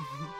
Mm-hmm.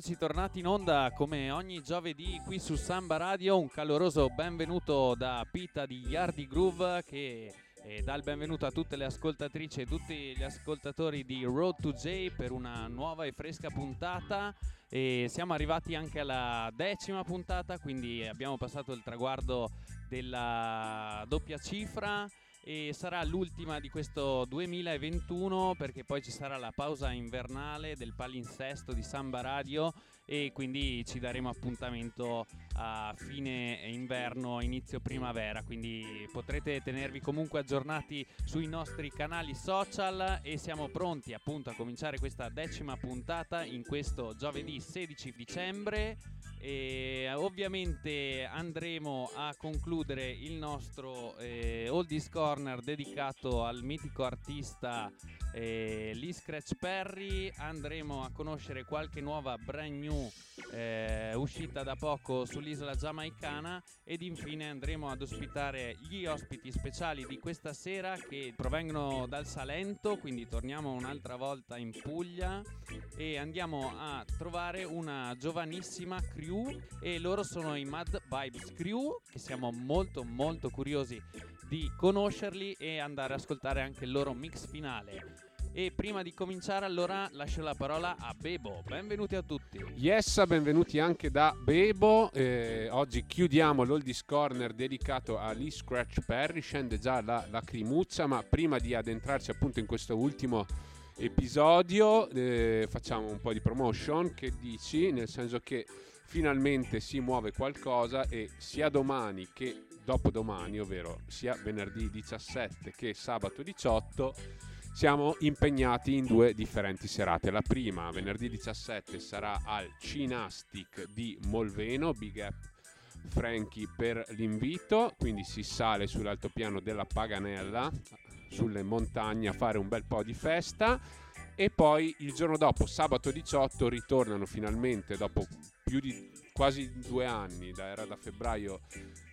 eccoci tornati in onda come ogni giovedì qui su Samba Radio. Un caloroso benvenuto da Pita di Yardi Groove che eh, dà il benvenuto a tutte le ascoltatrici e tutti gli ascoltatori di Road to J per una nuova e fresca puntata. E siamo arrivati anche alla decima puntata, quindi abbiamo passato il traguardo della doppia cifra e sarà l'ultima di questo 2021 perché poi ci sarà la pausa invernale del palinsesto di Samba Radio e quindi ci daremo appuntamento a fine inverno, inizio primavera, quindi potrete tenervi comunque aggiornati sui nostri canali social e siamo pronti appunto a cominciare questa decima puntata in questo giovedì 16 dicembre e ovviamente andremo a concludere il nostro eh, Oldies Corner dedicato al mitico artista eh, Lee Scratch Perry. Andremo a conoscere qualche nuova brand new eh, uscita da poco sull'isola giamaicana ed infine andremo ad ospitare gli ospiti speciali di questa sera che provengono dal Salento, quindi torniamo un'altra volta in Puglia e andiamo a trovare una giovanissima crew e loro sono i Mad Vibes Crew che siamo molto molto curiosi di conoscerli e andare ad ascoltare anche il loro mix finale. E prima di cominciare allora lascio la parola a Bebo. Benvenuti a tutti. Yes, benvenuti anche da Bebo. Eh, oggi chiudiamo l'Oldies Corner dedicato a Lee Scratch Perry. Scende già la lacrimuccia, ma prima di addentrarci appunto in questo ultimo episodio eh, facciamo un po' di promotion. Che dici? Nel senso che finalmente si muove qualcosa e sia domani che dopodomani, ovvero sia venerdì 17 che sabato 18 siamo impegnati in due differenti serate. La prima, venerdì 17, sarà al Cinastic di Molveno, Big Up Frankie per l'invito, quindi si sale sull'altopiano della Paganella, sulle montagne a fare un bel po' di festa. E poi il giorno dopo, sabato 18, ritornano finalmente dopo più di quasi due anni, da, era da febbraio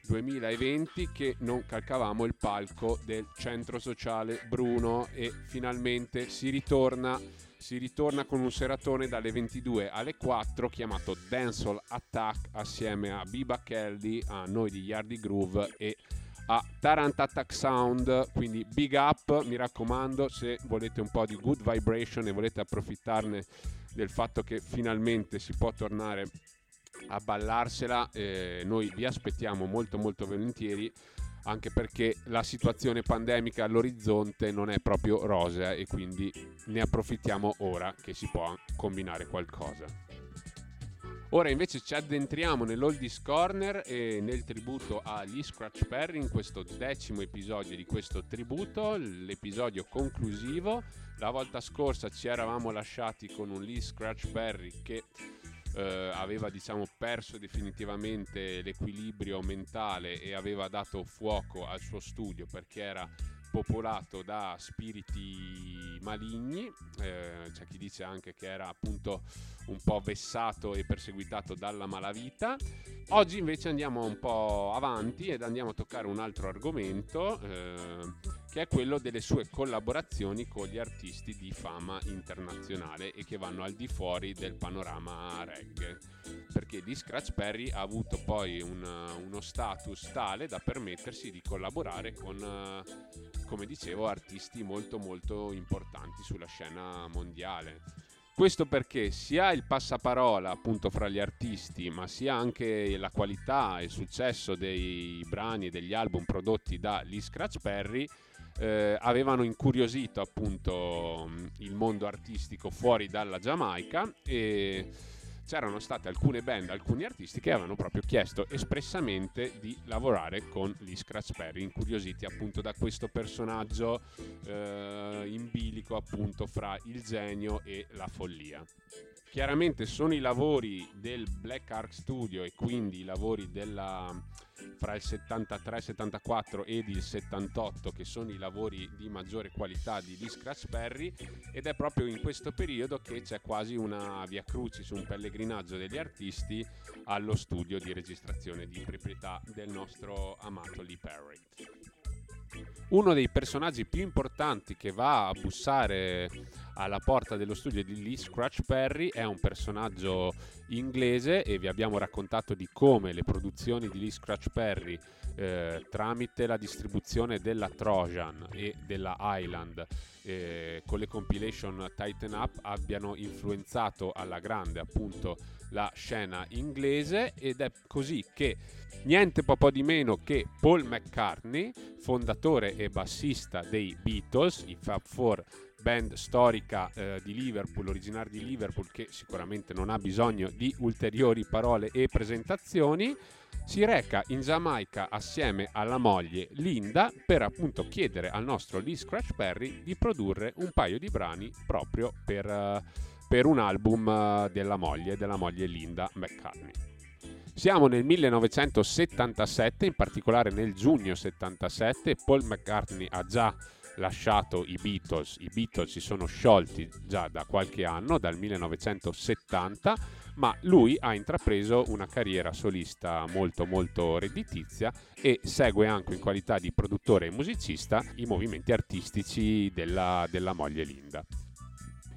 2020 che non calcavamo il palco del centro sociale Bruno e finalmente si ritorna si ritorna con un seratone dalle 22 alle 4 chiamato Dancehall Attack assieme a Biba Kelly, a noi di Yardi Groove e a Tarant Attack Sound. Quindi big up mi raccomando se volete un po' di good vibration e volete approfittarne del fatto che finalmente si può tornare a ballarsela. Eh, noi vi aspettiamo molto molto volentieri anche perché la situazione pandemica all'orizzonte non è proprio rosea e quindi ne approfittiamo ora che si può combinare qualcosa. Ora invece ci addentriamo nell'Oldies Corner e nel tributo agli Scratch Perry in questo decimo episodio di questo tributo, l'episodio conclusivo. La volta scorsa ci eravamo lasciati con un Lee Scratch Perry che eh, aveva diciamo perso definitivamente l'equilibrio mentale e aveva dato fuoco al suo studio perché era popolato da spiriti maligni, eh, c'è chi dice anche che era appunto un po' vessato e perseguitato dalla malavita. Oggi invece andiamo un po' avanti ed andiamo a toccare un altro argomento eh, che è quello delle sue collaborazioni con gli artisti di fama internazionale e che vanno al di fuori del panorama reggae. Perché di Scratch Perry ha avuto poi un, uno status tale da permettersi di collaborare con, come dicevo, artisti molto molto importanti sulla scena mondiale. Questo perché sia il passaparola appunto fra gli artisti, ma sia anche la qualità e il successo dei brani e degli album prodotti da Lee Scratch Perry eh, avevano incuriosito appunto il mondo artistico fuori dalla Giamaica e c'erano state alcune band, alcuni artisti che avevano proprio chiesto espressamente di lavorare con gli Scratch Perry, incuriositi appunto da questo personaggio eh, in bilico appunto fra il genio e la follia. Chiaramente sono i lavori del Black Ark Studio e quindi i lavori della, fra il 73, 74 ed il 78 che sono i lavori di maggiore qualità di Lee Scratch Perry ed è proprio in questo periodo che c'è quasi una via crucis, un pellegrinaggio degli artisti allo studio di registrazione di proprietà del nostro amato Lee Perry. Uno dei personaggi più importanti che va a bussare alla porta dello studio di Lee Scratch Perry è un personaggio inglese e vi abbiamo raccontato di come le produzioni di Lee Scratch Perry eh, tramite la distribuzione della Trojan e della Island eh, con le compilation Tighten Up abbiano influenzato alla grande appunto la scena inglese ed è così che niente po' di meno che Paul McCartney, fondatore e bassista dei Beatles, i Fab Four band storica eh, di Liverpool, originaria di Liverpool, che sicuramente non ha bisogno di ulteriori parole e presentazioni, si reca in Giamaica assieme alla moglie Linda per appunto chiedere al nostro Lee Scratch Perry di produrre un paio di brani proprio per, uh, per un album uh, della moglie, della moglie Linda McCartney. Siamo nel 1977, in particolare nel giugno 77, Paul McCartney ha già lasciato i Beatles, i Beatles si sono sciolti già da qualche anno, dal 1970, ma lui ha intrapreso una carriera solista molto molto redditizia e segue anche in qualità di produttore e musicista i movimenti artistici della, della moglie Linda.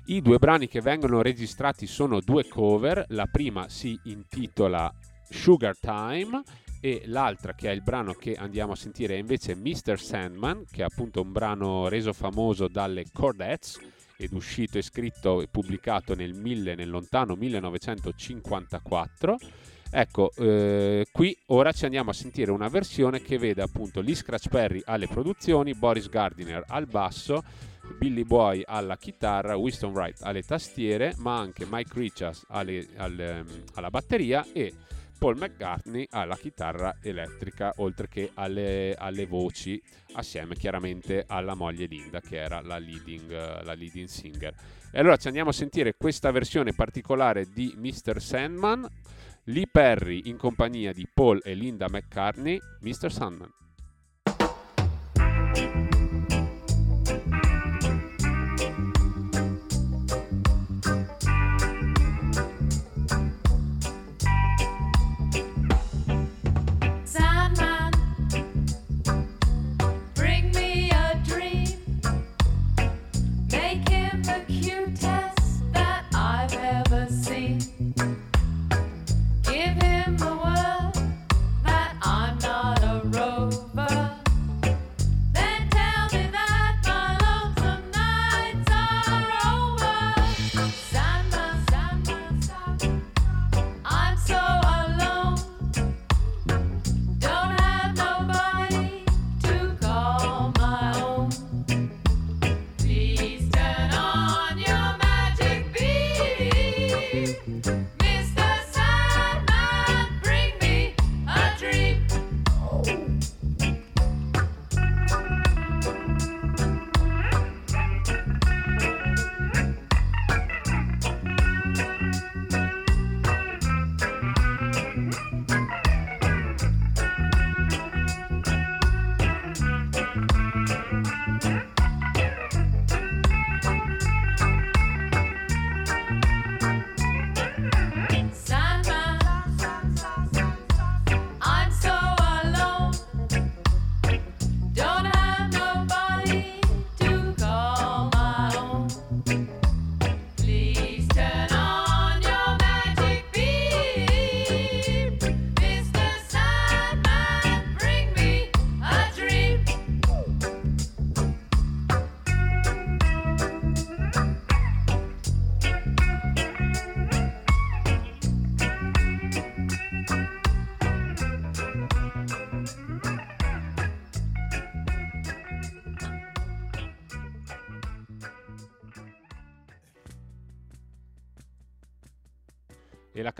I due brani che vengono registrati sono due cover, la prima si intitola Sugar Time e l'altra che è il brano che andiamo a sentire è invece Mr. Sandman che è appunto un brano reso famoso dalle Cordettes ed uscito e scritto e pubblicato nel, mille, nel lontano 1954 ecco eh, qui ora ci andiamo a sentire una versione che vede appunto Lee Scratch Perry alle produzioni Boris Gardiner al basso Billy Boy alla chitarra, Winston Wright alle tastiere, ma anche Mike Richards alle, alle, alla batteria e Paul McCartney alla chitarra elettrica, oltre che alle, alle, voci, assieme chiaramente alla moglie Linda, che era la leading, la leading singer. E allora ci andiamo a sentire questa versione particolare di Mr. Sandman, Lee Perry in compagnia di Paul e Linda McCartney, Mr. Sandman.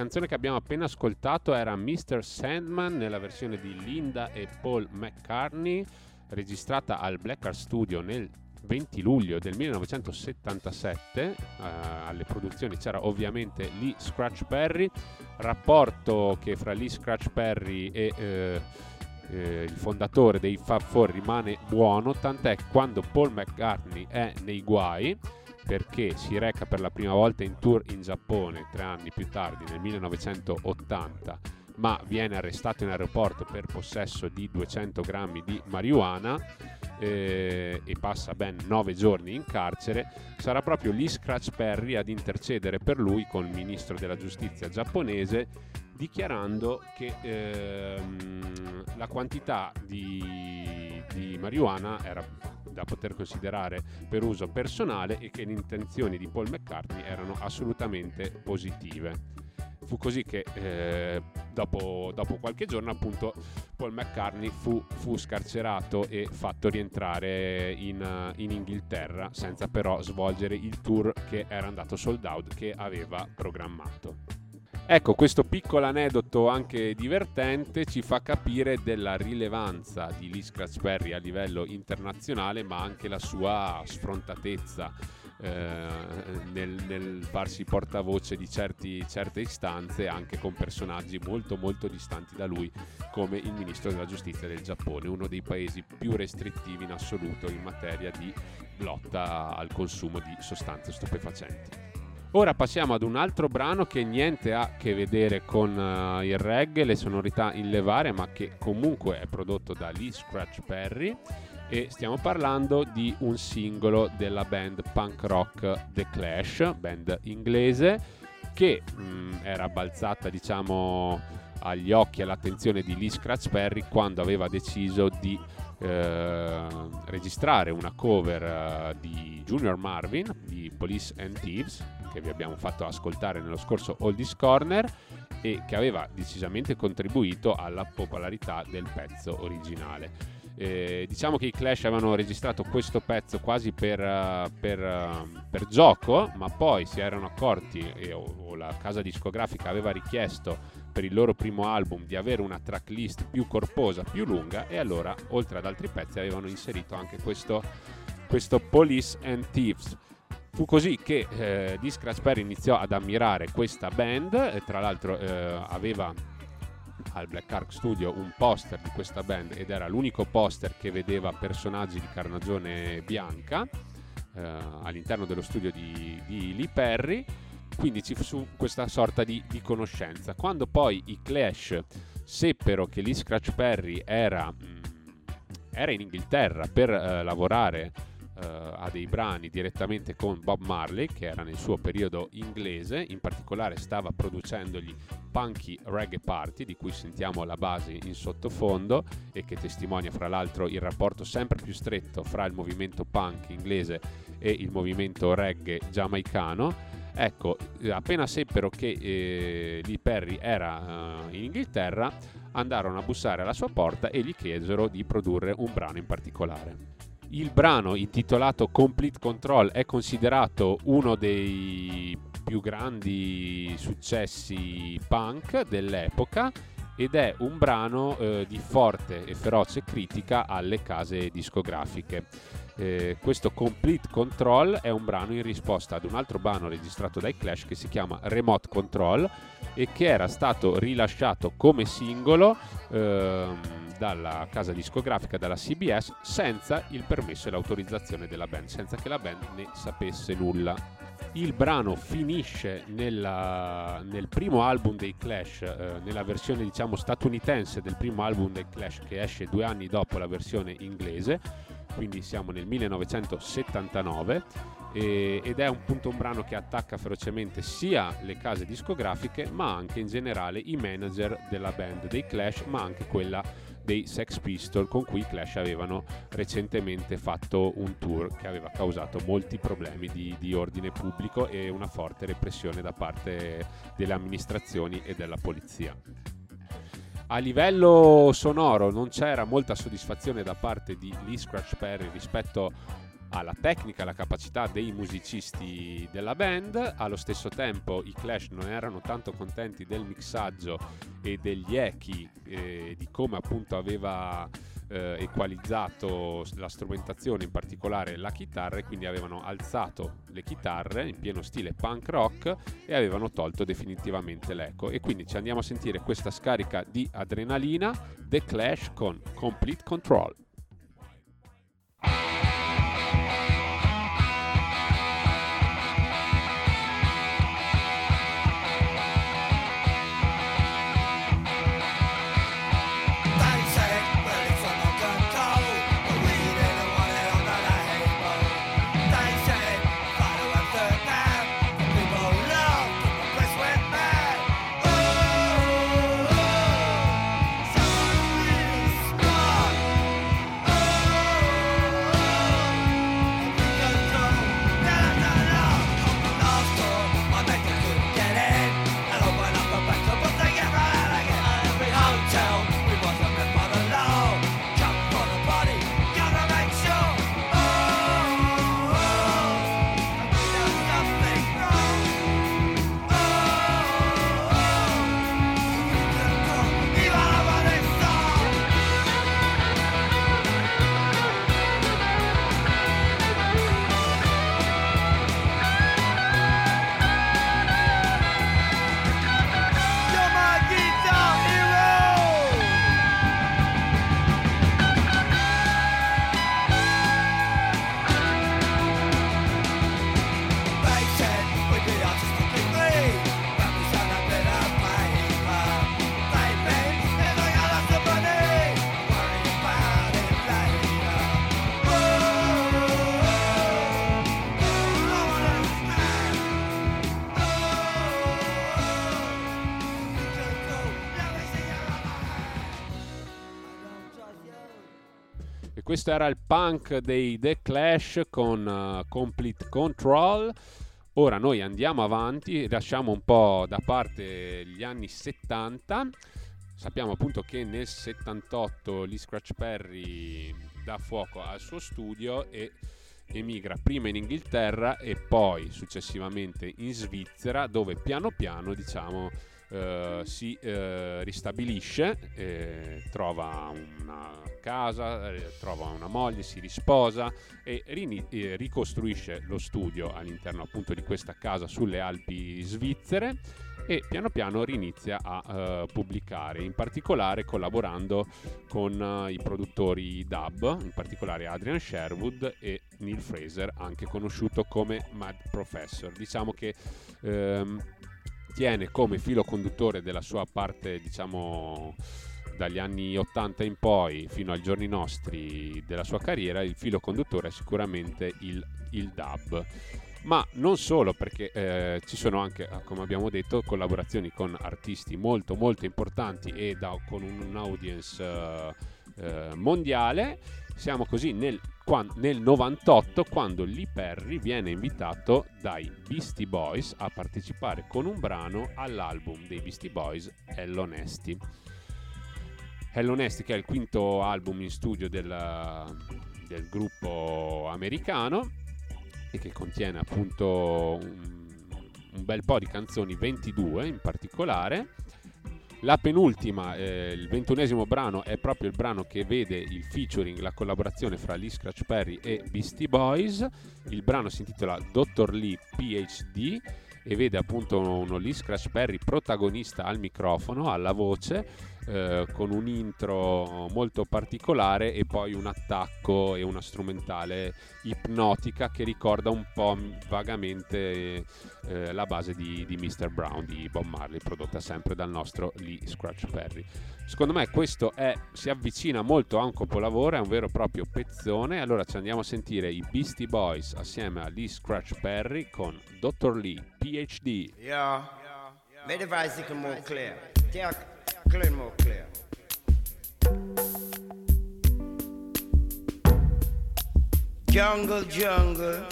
Canzone che abbiamo appena ascoltato era Mr. Sandman nella versione di Linda e Paul McCartney registrata al Black Art Studio nel 20 luglio del 1977 eh, alle produzioni c'era ovviamente Lee Scratch Perry rapporto che fra Lee Scratch Perry e eh, eh, il fondatore dei Fab Four rimane buono tant'è quando Paul McCartney è nei guai perché si reca per la prima volta in tour in Giappone tre anni più tardi, nel 1980, ma viene arrestato in aeroporto per possesso di 200 grammi di marijuana eh, e passa ben nove giorni in carcere, sarà proprio Lee Scratch Perry ad intercedere per lui con il ministro della giustizia giapponese dichiarando che ehm, la quantità di, di marijuana era da poter considerare per uso personale e che le intenzioni di Paul McCartney erano assolutamente positive. Fu così che eh, dopo, dopo, qualche giorno appunto Paul McCartney fu, fu scarcerato e fatto rientrare in, in, Inghilterra senza però svolgere il tour che era andato sold out che aveva programmato. Ecco, questo piccolo aneddoto anche divertente ci fa capire della rilevanza di Lee Scratchberry a livello internazionale, ma anche la sua sfrontatezza eh, nel, nel, farsi portavoce di certi, certe istanze anche con personaggi molto molto distanti da lui come il ministro della giustizia del Giappone, uno dei paesi più restrittivi in assoluto in materia di lotta al consumo di sostanze stupefacenti. Ora passiamo ad un altro brano che niente ha a che vedere con uh, il reggae, le sonorità in levare, ma che comunque è prodotto da Lee Scratch Perry. E stiamo parlando di un singolo della band punk rock The Clash, band inglese che mh, mm, era balzata diciamo agli occhi e all'attenzione di Lee Scratch Perry quando aveva deciso di eh, registrare una cover eh, di Junior Marvin di Police and Thieves che vi abbiamo fatto ascoltare nello scorso Oldies Corner e che aveva decisamente contribuito alla popolarità del pezzo originale. Eh, diciamo che i Clash avevano registrato questo pezzo quasi per, uh, per, uh, per gioco, ma poi si erano accorti, e, o, o, la casa discografica aveva richiesto per il loro primo album di avere una tracklist più corposa, più lunga, e allora, oltre ad altri pezzi, avevano inserito anche questo, questo Police and Thieves. Fu così che eh, Di Scratch Perry iniziò ad ammirare questa band, tra l'altro eh, aveva al Black Ark Studio un poster di questa band ed era l'unico poster che vedeva personaggi di carnagione bianca eh, all'interno dello studio di, di Lee Perry. Quindi ci fu questa sorta di, di, conoscenza. Quando poi i Clash seppero che Lee Scratch Perry era, mh, mm, era in Inghilterra per eh, lavorare uh, a dei brani direttamente con Bob Marley, che era nel suo periodo inglese, in particolare stava producendogli Punky Reggae Party, di cui sentiamo la base in sottofondo e che testimonia fra l'altro il rapporto sempre più stretto fra il movimento punk inglese e il movimento reggae giamaicano. Ecco, appena seppero che eh, Lee Perry era uh, in Inghilterra, andarono a bussare alla sua porta e gli chiesero di produrre un brano in particolare. Il brano intitolato Complete Control è considerato uno dei più grandi successi punk dell'epoca ed è un brano eh, di forte e feroce critica alle case discografiche. Eh, questo Complete Control è un brano in risposta ad un altro brano registrato dai Clash che si chiama Remote Control e che era stato rilasciato come singolo ehm, dalla casa discografica, dalla CBS, senza il permesso e l'autorizzazione della band, senza che la band ne sapesse nulla. Il brano finisce nella, nel primo album dei Clash, eh, nella versione diciamo statunitense del primo album dei Clash che esce due anni dopo la versione inglese, quindi siamo nel 1979 e, ed è un, appunto un brano che attacca ferocemente sia le case discografiche ma anche in generale i manager della band dei Clash ma anche quella dei Sex Pistols con cui i Clash avevano recentemente fatto un tour che aveva causato molti problemi di, di ordine pubblico e una forte repressione da parte delle amministrazioni e della polizia. A livello sonoro non c'era molta soddisfazione da parte di Lee Scratch Perry rispetto alla tecnica, alla capacità dei musicisti della band. Allo stesso tempo i Clash non erano tanto contenti del mixaggio e degli echi, eh, di come appunto aveva eh, equalizzato la strumentazione, in particolare la chitarra, e quindi avevano alzato le chitarre in pieno stile punk rock e avevano tolto definitivamente l'eco. E quindi ci andiamo a sentire questa scarica di adrenalina, The Clash con Complete Control. Questo era il punk dei The Clash con uh, Complete Control. Ora noi andiamo avanti, lasciamo un po' da parte gli anni 70. Sappiamo appunto che nel 78 Lee Scratch Perry dà fuoco al suo studio e emigra prima in Inghilterra e poi successivamente in Svizzera dove piano piano diciamo eh, si eh, ristabilisce, eh, trova una casa, eh, trova una moglie, si risposa e eh, ricostruisce lo studio all'interno appunto di questa casa sulle Alpi svizzere e piano piano rinizia a uh, pubblicare, in particolare collaborando con uh, i produttori dub, in particolare Adrian Sherwood e Neil Fraser, anche conosciuto come Mad Professor. Diciamo che um, tiene come filo conduttore della sua parte, diciamo, dagli anni 80 in poi fino ai giorni nostri della sua carriera, il filo conduttore è sicuramente il, il dub. Ma non solo, perché eh, ci sono anche, ah, come abbiamo detto, collaborazioni con artisti molto molto importanti e da, con un'audience eh, eh, mondiale. Siamo così nel nel 98 quando Lee Perry viene invitato dai Beastie Boys a partecipare con un brano all'album dei Beastie Boys Hello Nasty. Hello Nasty che è il quinto album in studio del, del gruppo americano e che contiene appunto un, un bel po' di canzoni, 22 in particolare la penultima, eh, il ventunesimo brano, è proprio il brano che vede il featuring, la collaborazione fra Lee Scratch Perry e Beastie Boys. Il brano si intitola Dr. Lee PhD e vede appunto uno Lee Scratch Perry protagonista al microfono, alla voce eh, con un intro molto particolare e poi un attacco e una strumentale ipnotica che ricorda un po' vagamente eh, la base di, di Mr. Brown di Bob Marley prodotta sempre dal nostro Lee Scratch Perry. Secondo me questo è, si avvicina molto a un capolavoro, è un vero e proprio pezzone. Allora ci andiamo a sentire i Beastie Boys assieme a Lee Scratch Perry con Dr. Lee, PhD. Yeah, yeah. Made the voice more clear. Clear. Jungle, jungle,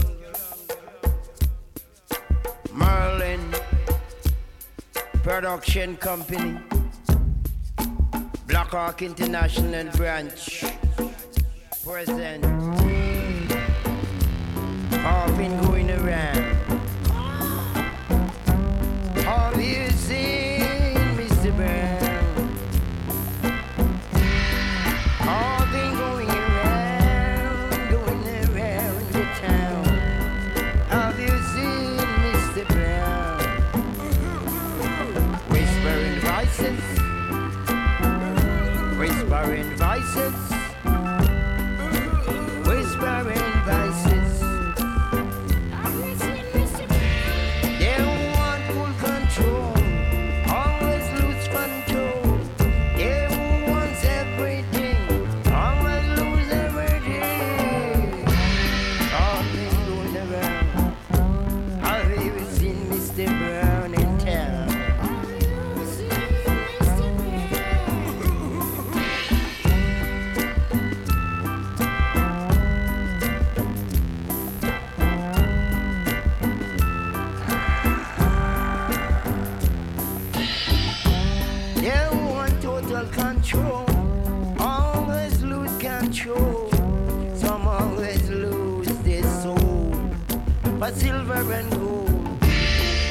Merlin Production Company, Black Blackhawk International Branch, present I've been going around. Silver and gold,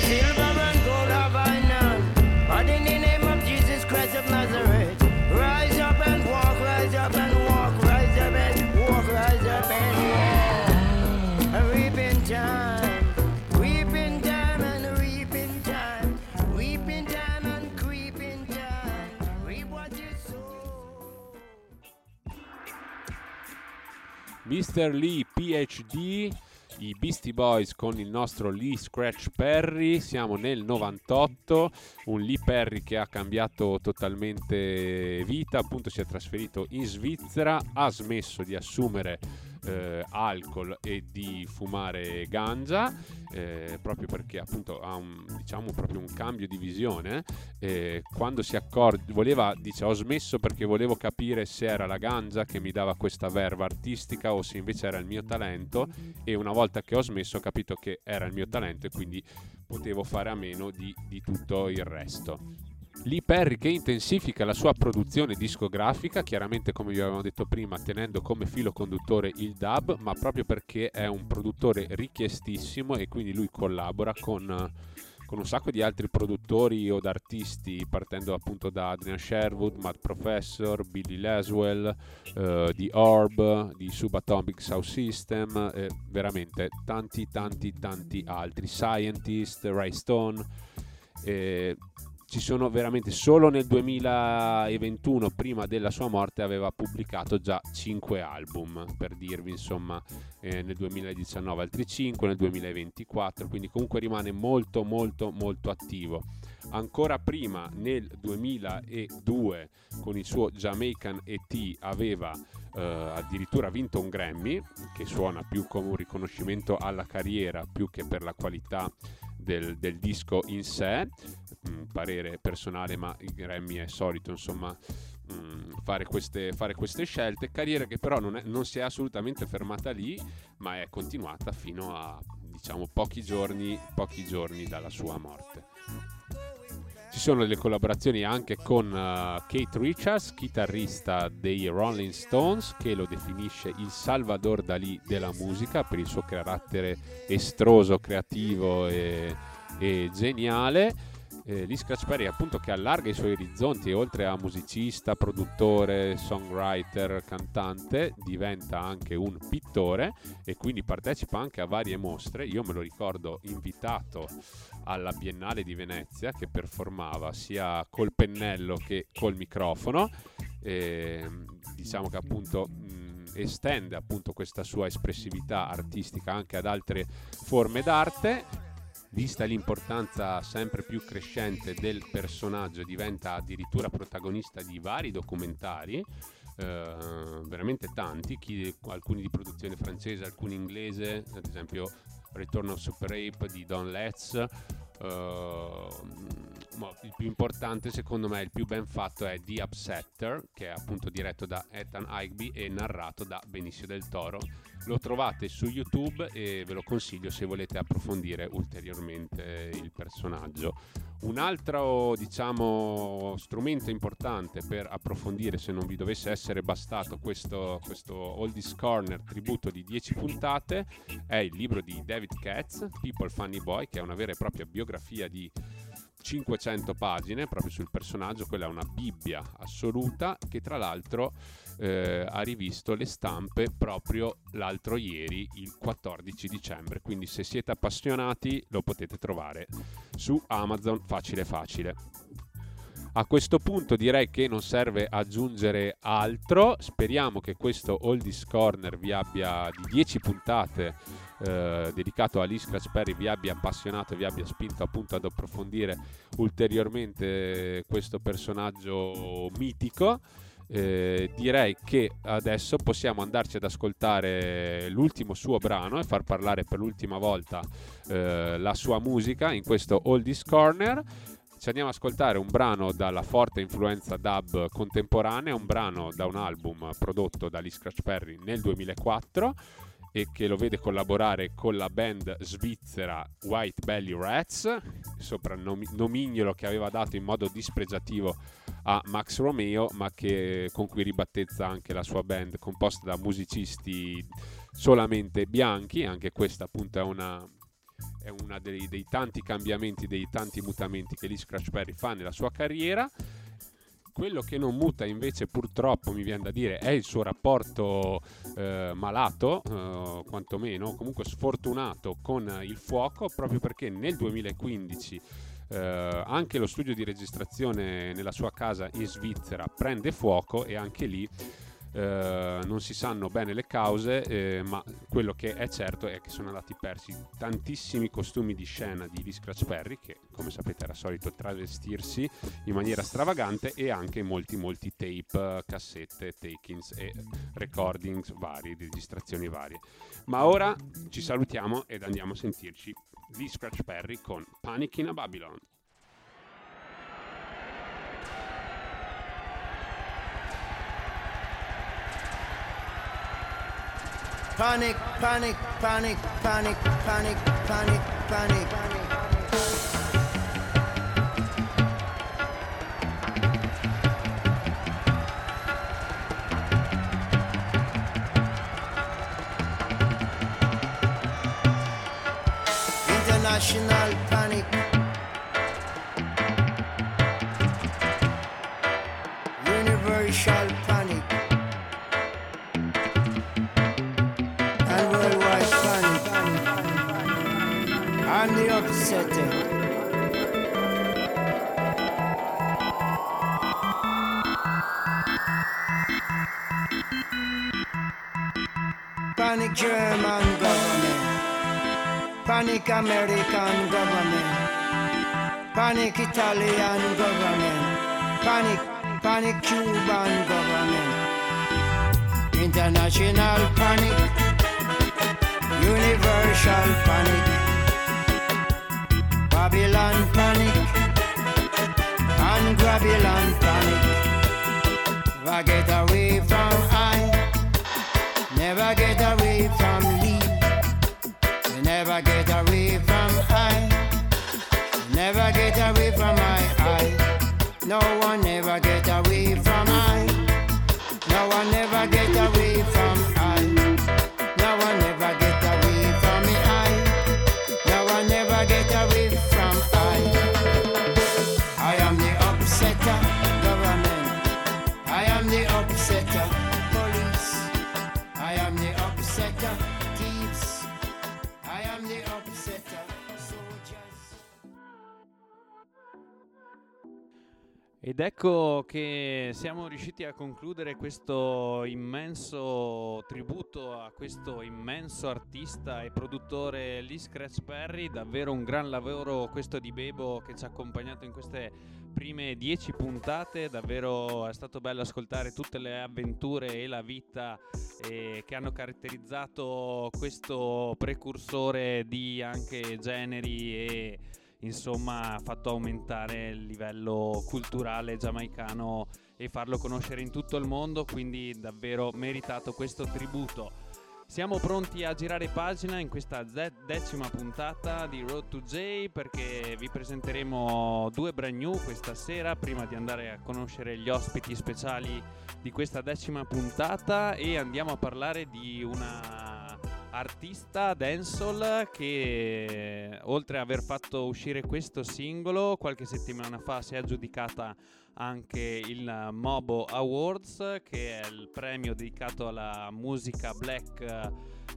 silver and gold have I none. But in the name of Jesus Christ of Nazareth, rise up and walk, rise up and walk, rise up and walk, rise up and walk. A reaping time, reaping time and reaping time, reaping time and creeping time. Reap what you sow. Mr. Lee PhD, i Beastie Boys con il nostro Lee Scratch Perry, siamo nel 98, un Lee Perry che ha cambiato totalmente vita, appunto si è trasferito in Svizzera, ha smesso di assumere eh, alcol e di fumare ganja, eh, proprio perché appunto ha un, diciamo, proprio un cambio di visione. Eh, quando si accorge, voleva, dice, ho smesso perché volevo capire se era la ganja che mi dava questa verva artistica o se invece era il mio talento e una volta che ho smesso ho capito che era il mio talento e quindi potevo fare a meno di, di tutto il resto. Lee Perry che intensifica la sua produzione discografica, chiaramente come vi avevamo detto prima, tenendo come filo conduttore il dub, ma proprio perché è un produttore richiestissimo e quindi lui collabora con, con un sacco di altri produttori o artisti, partendo appunto da Adrian Sherwood, Matt Professor, Billy Laswell, eh, di Orb, di Subatomic Sound System, eh, veramente tanti tanti tanti altri, Scientist, Ray Stone. Eh, ci sono veramente solo nel 2021 prima della sua morte aveva pubblicato già 5 album per dirvi insomma eh, nel 2019 altri 5 nel 2024 quindi comunque rimane molto molto molto attivo. Ancora prima nel 2002 con il suo Jamaican ET aveva eh, addirittura vinto un Grammy che suona più come un riconoscimento alla carriera più che per la qualità del, del disco in sé mm, parere personale ma il Grammy è solito insomma mm, fare queste, fare queste scelte carriera che però non, è- non si è assolutamente fermata lì ma è continuata fino a diciamo pochi giorni pochi giorni dalla sua morte ci sono delle collaborazioni anche con eh, Kate Richards, chitarrista dei Rolling Stones, che lo definisce il Salvador Dalì della musica per il suo carattere estroso, creativo e, e geniale. Eh, Scratch Perry appunto che allarga i suoi orizzonti e oltre a musicista, produttore, songwriter, cantante diventa anche un pittore e quindi partecipa anche a varie mostre. Io me lo ricordo invitato alla Biennale di Venezia che performava sia col pennello che col microfono. E, diciamo che appunto mh, estende appunto questa sua espressività artistica anche ad altre forme d'arte. Vista l'importanza sempre più crescente del personaggio, diventa addirittura protagonista di vari documentari, eh, veramente tanti, chi- alcuni di produzione francese, alcuni inglese, ad esempio Return of Super Ape di Don Letts. eh, ma il più importante secondo me, il più ben fatto è The Upsetter, che è appunto diretto da Ethan Higby e narrato da Benicio del Toro. Lo trovate su YouTube e ve lo consiglio se volete approfondire ulteriormente il personaggio. Un altro diciamo, strumento importante per approfondire, se non vi dovesse essere bastato questo, questo Oldies Corner tributo di 10 puntate, è il libro di David Katz, People Funny Boy, che è una vera e propria biografia di 500 pagine proprio sul personaggio, quella è una Bibbia assoluta che tra l'altro eh, ha rivisto le stampe proprio l'altro ieri, il 14 dicembre, quindi se siete appassionati lo potete trovare su Amazon facile facile. A questo punto direi che non serve aggiungere altro, speriamo che questo Oldies Corner vi abbia di 10 puntate eh, dedicato a Lee Perry vi abbia appassionato e vi abbia spinto appunto ad approfondire ulteriormente questo personaggio mitico. Eh, direi che adesso possiamo andarci ad ascoltare l'ultimo suo brano e far parlare per l'ultima volta eh, la sua musica in questo Oldies Corner. Ci andiamo ad ascoltare un brano dalla forte influenza dub contemporanea, un brano da un album prodotto da Lee Scratch Perry nel 2004 e che lo vede collaborare con la band svizzera White Belly Rats, soprannomignolo che aveva dato in modo dispregiativo a Max Romeo, ma che, con cui ribattezza anche la sua band composta da musicisti solamente bianchi, anche questa appunto è una, è uno dei, dei, tanti cambiamenti, dei tanti mutamenti che Lee Scratch Perry fa nella sua carriera. Quello che non muta invece purtroppo mi viene da dire è il suo rapporto eh, malato, eh, quantomeno comunque sfortunato con il fuoco, proprio perché nel 2015 eh, anche lo studio di registrazione nella sua casa in Svizzera prende fuoco e anche lì eh, non si sanno bene le cause, eh, ma quello che è certo è che sono andati persi tantissimi costumi di scena di Lee Scratch Perry, che come sapete era solito travestirsi in maniera stravagante, e anche molti, molti tape, cassette, takings e recordings vari, registrazioni varie. Ma ora ci salutiamo ed andiamo a sentirci Lee Scratch Perry con Panic in a Babylon. Panic, panic, panic, panic, panic, panic, panic. International Panic German government. Panic American government. Panic Italian government. Panic, panic Cuban government. International panic. Universal panic. Babylon panic, and Babylon panic. Never get away from I, never get away from. You Ed ecco che siamo riusciti a concludere questo immenso tributo a questo immenso artista e produttore Lee Scratch Perry, davvero un gran lavoro questo di Bebo che ci ha accompagnato in queste prime dieci puntate, davvero è stato bello ascoltare tutte le avventure e la vita eh, che hanno caratterizzato questo precursore di anche generi e insomma ha fatto aumentare il livello culturale giamaicano e farlo conoscere in tutto il mondo, quindi davvero meritato questo tributo. Siamo pronti a girare pagina in questa decima puntata di Road to J perché vi presenteremo due brand new questa sera prima di andare a conoscere gli ospiti speciali di questa decima puntata e andiamo a parlare di una artista dancehall che oltre ad aver fatto uscire questo singolo qualche settimana fa si è aggiudicata anche il Mobo Awards, che è il premio dedicato alla musica black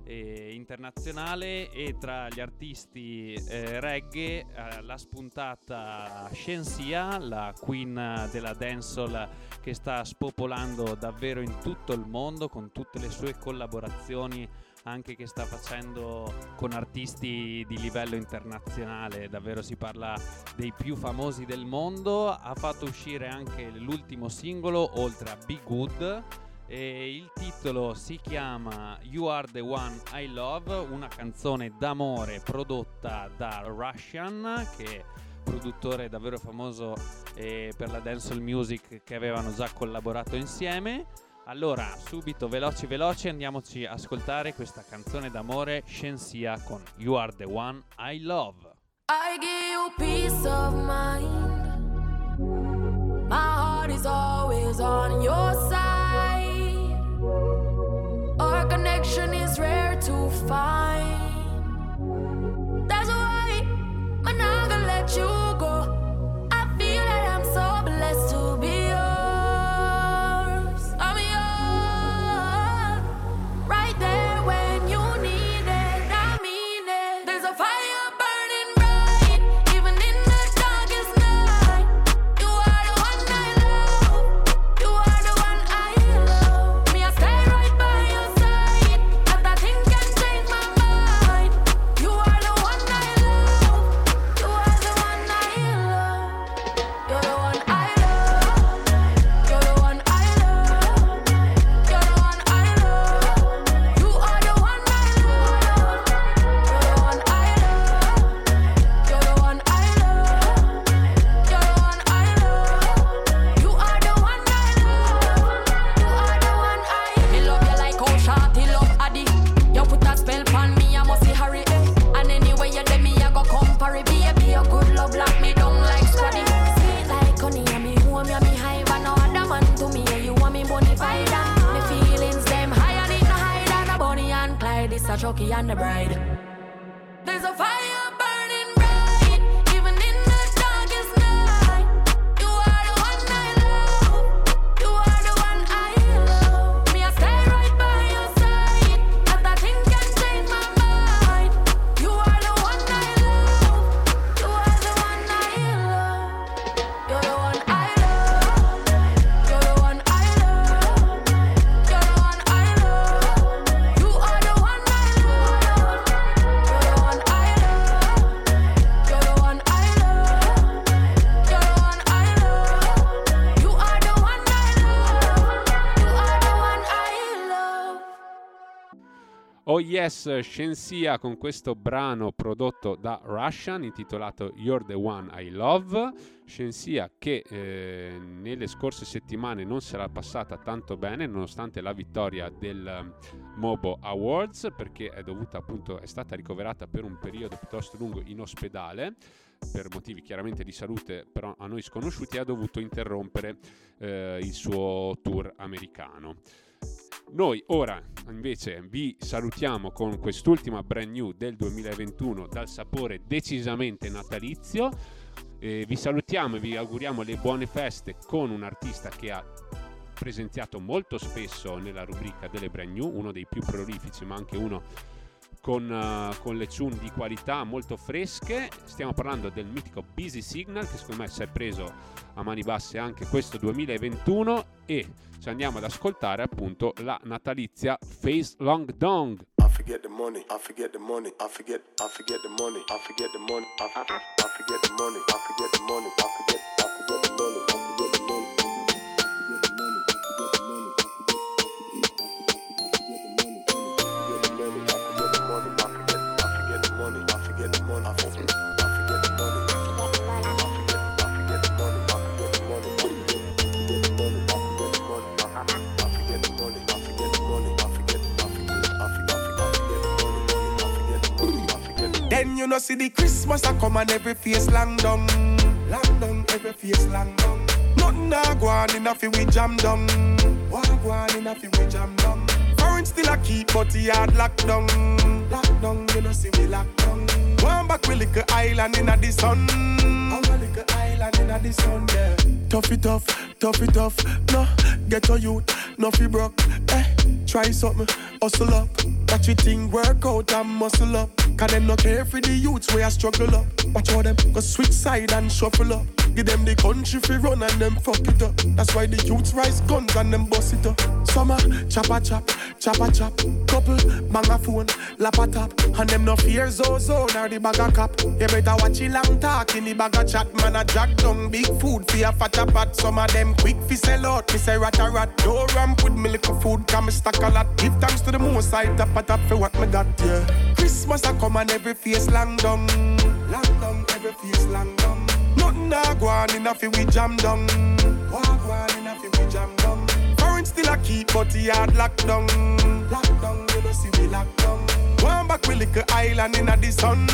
eh, internazionale. E tra gli artisti eh, reggae eh, l'ha spuntata Shensia, la queen della dancehall che sta spopolando davvero in tutto il mondo con tutte le sue collaborazioni anche che sta facendo con artisti di livello internazionale, davvero si parla dei più famosi del mondo, ha fatto uscire anche l'ultimo singolo oltre a Be Good e il titolo si chiama You Are the One I Love, una canzone d'amore prodotta da Russian che produttore davvero famoso eh, per la dancehall music che avevano già collaborato insieme. Allora, subito, veloci veloci, andiamoci a ascoltare questa canzone d'amore Shensia con You Are The One I Love. I give you peace of mind. My heart is always on your side. Our connection is rare to find Yes Shensia con questo brano prodotto da Russian intitolato You're the One I Love. Shensia che eh, nelle scorse settimane non l'ha passata tanto bene nonostante la vittoria del Mobo Awards perché è dovuta appunto è stata ricoverata per un periodo piuttosto lungo in ospedale per motivi chiaramente di salute però a noi sconosciuti ha dovuto interrompere eh, il suo tour americano. Noi ora invece vi salutiamo con quest'ultima brand new del 2021 dal sapore decisamente natalizio. Eh, vi salutiamo e vi auguriamo le buone feste con un artista che ha presenziato molto spesso nella rubrica delle brand new, uno dei più prolifici ma anche uno con, uh, con, le tune di qualità molto fresche. Stiamo parlando del mitico Busy Signal che secondo me si è preso a mani basse anche questo 2021 e ci andiamo ad ascoltare appunto la natalizia Face Long Dong. I forget the money, I forget the money, I forget, I forget the money, I forget the money, I forget, I forget the money, I forget the money, I forget And you know see the Christmas I come and every face long down. Long down, every face long down. Nothing a go on in fi we jam down. What go on in fi we jam down. Foreign still a keep but the yard locked down. Locked down, you know see we locked. One back we little island in a the sun. Island in a the sun, yeah. Tough it tough, tough it tough. No, get your youth, no fi broke. Eh, try something, hustle up. Watch your thing work out and muscle up. Cause them no care for the youths where I struggle up. Watch how them go switch side and shuffle up. Give them the country fi run and them fuck it up. That's why the youths rise guns and them bust it up. Summer, chopper chop, chopper chop. Couple, bang a phone, lap a top. And them no fear zone or the bag a cap. You better watch it long talk in the bag a chat. Man a jack down big food for a fat a pot. Some of them quick fi sell out. Me say rat a rat. No ramp with me little food. Come me stack a lot. Give thanks to the most I tap a tap for what me got, yeah. Christmas a come and every face long down. Long down, every face long down. Nothing a go on in a fi we jam down. Go on in a fi we jam down. Foreign still a keep but the had locked down. Locked down, you know see we locked down. One back we little island in a the sun.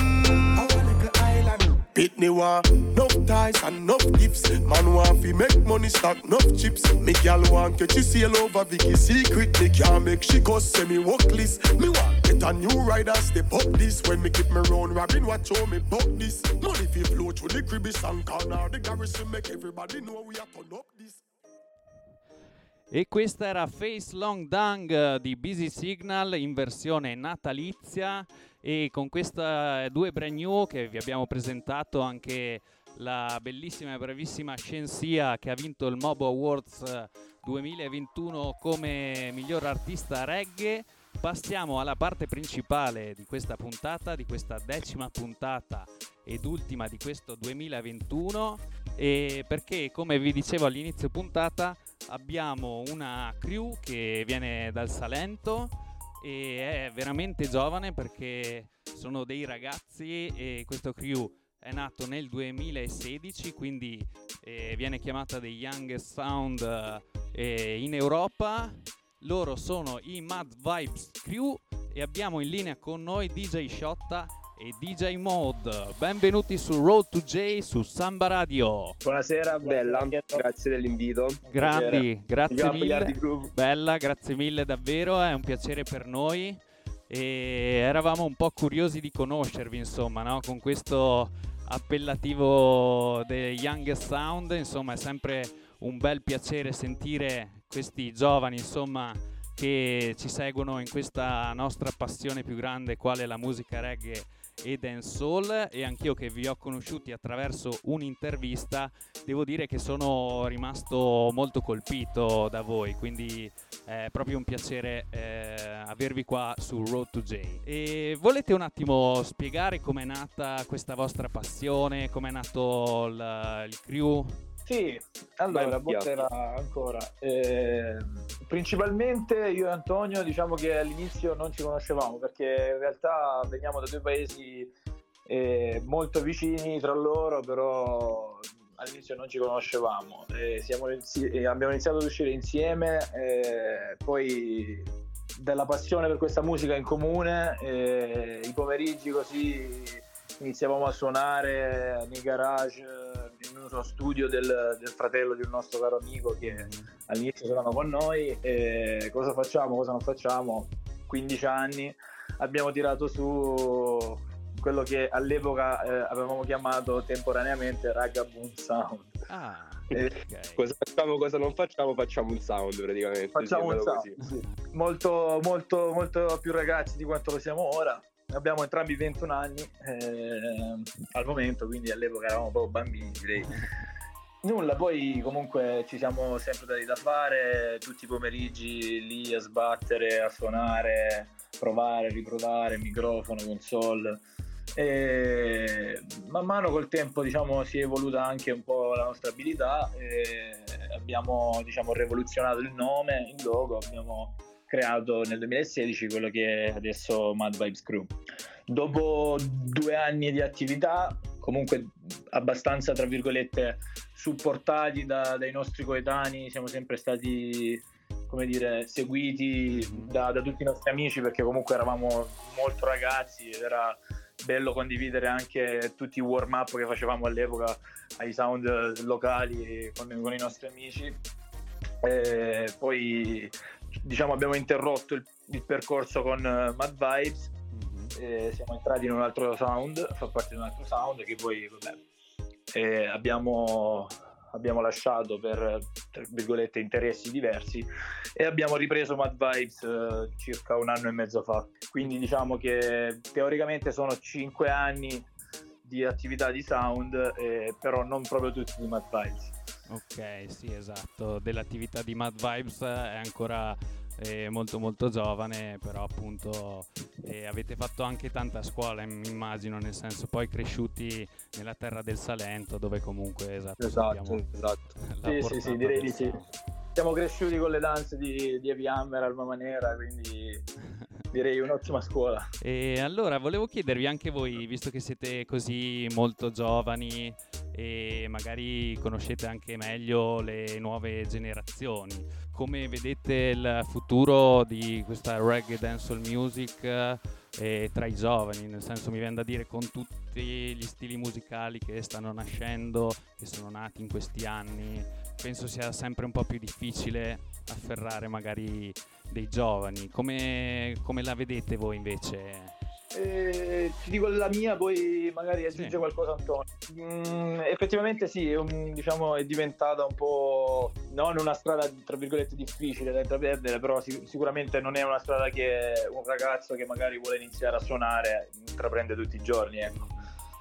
Our little island. Pitney want enough ties and enough gifts. Man want fi make money stack enough chips. Me gal want catch she sail over Vicky secret. Me can't make she go semi workless. Me want get a new rider step up this. When me keep me round Robin watch how me buck this. Money fi flow through the cribby and corner. The garrison make everybody know we are turn up this. E questa era Face Long Dung eh, di Busy Signal in versione natalizia e con queste due brand new che vi abbiamo presentato anche la bellissima e bravissima Scienzia che ha vinto il Mobo Awards eh, 2021 come miglior artista reggae. Passiamo alla parte principale di questa puntata, di questa decima puntata ed ultima di questo 2021 e perché come vi dicevo all'inizio puntata abbiamo una crew che viene dal Salento e è veramente giovane perché sono dei ragazzi e questo crew è nato nel 2016 quindi eh, viene chiamata The Youngest Sound eh, in Europa. Loro sono i Mad Vibes Crew e abbiamo in linea con noi DJ Sciotta e DJ Mode. Benvenuti su Road to J su Samba Radio. Buonasera, bella, grazie dell'invito. Grandi, grazie mille. Bella, grazie mille davvero, è un piacere per noi e eravamo un po' curiosi di conoscervi, insomma, no? con questo appellativo The Youngest Sound, insomma, è sempre un bel piacere sentire questi giovani, insomma, che ci seguono in questa nostra passione più grande, quale la musica reggae e dancehall e anch'io che vi ho conosciuti attraverso un'intervista devo dire che sono rimasto molto colpito da voi quindi è proprio un piacere eh, avervi qua su Road to J. E volete un attimo spiegare com'è nata questa vostra passione com'è nato il, il crew Sì, allora, buonasera ancora. Eh, principalmente io e Antonio diciamo che all'inizio non ci conoscevamo perché in realtà veniamo da due paesi eh, molto vicini tra loro, però all'inizio non ci conoscevamo. Eh, eh, abbiamo iniziato ad uscire insieme, eh, poi della passione per questa musica in comune, eh, i pomeriggi così iniziavamo a suonare nei garage in uno studio del, del fratello di un nostro caro amico che all'inizio suonava con noi e cosa facciamo, cosa non facciamo? 15 anni abbiamo tirato su quello che all'epoca eh, avevamo chiamato temporaneamente Ragaboon Sound. Ah Eh, ok. Cosa facciamo, cosa non facciamo, facciamo un sound praticamente. facciamo un sound sì. molto, molto, molto più ragazzi di quanto lo siamo ora abbiamo entrambi 21 anni eh, al momento quindi all'epoca eravamo proprio bambini direi. Nulla poi comunque ci siamo sempre dati da fare tutti i pomeriggi lì a sbattere a suonare provare riprovare microfono console. E man mano col tempo diciamo si è evoluta anche un po' la nostra abilità e abbiamo diciamo rivoluzionato il nome il logo abbiamo creato nel 2016 quello che è adesso Mad Vibes Crew dopo due anni di attività comunque abbastanza tra virgolette supportati da- dai nostri coetanei siamo sempre stati come dire seguiti da, da tutti i nostri amici perché comunque eravamo molto ragazzi ed era bello condividere anche tutti i warm up che facevamo all'epoca ai sound locali con, con i nostri amici. E poi diciamo abbiamo interrotto il, il percorso con uh, Mad Vibes e siamo entrati in un altro sound, fa parte di un altro sound che poi vabbè, abbiamo abbiamo lasciato per interessi diversi e abbiamo ripreso Mad Vibes eh, circa un anno e mezzo fa. Quindi diciamo che teoricamente sono cinque anni di attività di sound, eh, però non proprio tutti di Mad Vibes. Ok, sì, esatto. Dell'attività di Mad Vibes è ancora eh, molto molto giovane, però appunto eh, avete fatto anche tanta scuola, immagino, nel senso poi cresciuti nella terra del Salento, dove comunque esatto, esatto, esatto. Sì, sì, sì, direi di sì. Siamo cresciuti con le danze di, di Heavy Hammer, Alma Manera, quindi direi un'ottima scuola. E allora volevo chiedervi anche voi, visto che siete così molto giovani e magari conoscete anche meglio le nuove generazioni, come vedete il futuro di questa reggae dancehall music eh, tra i giovani, nel senso mi viene da dire con tutti gli stili musicali che stanno nascendo, che sono nati in questi anni, penso sia sempre un po' più difficile afferrare magari dei giovani. Come, come la vedete voi invece? Eh, ti dico la mia, poi magari aggiunge sì. qualcosa Antonio. Mm, effettivamente sì, un, diciamo, è diventata un po' non una strada tra virgolette difficile da intraprendere, però sic- sicuramente non è una strada che un ragazzo che magari vuole iniziare a suonare intraprende tutti i giorni. Ecco.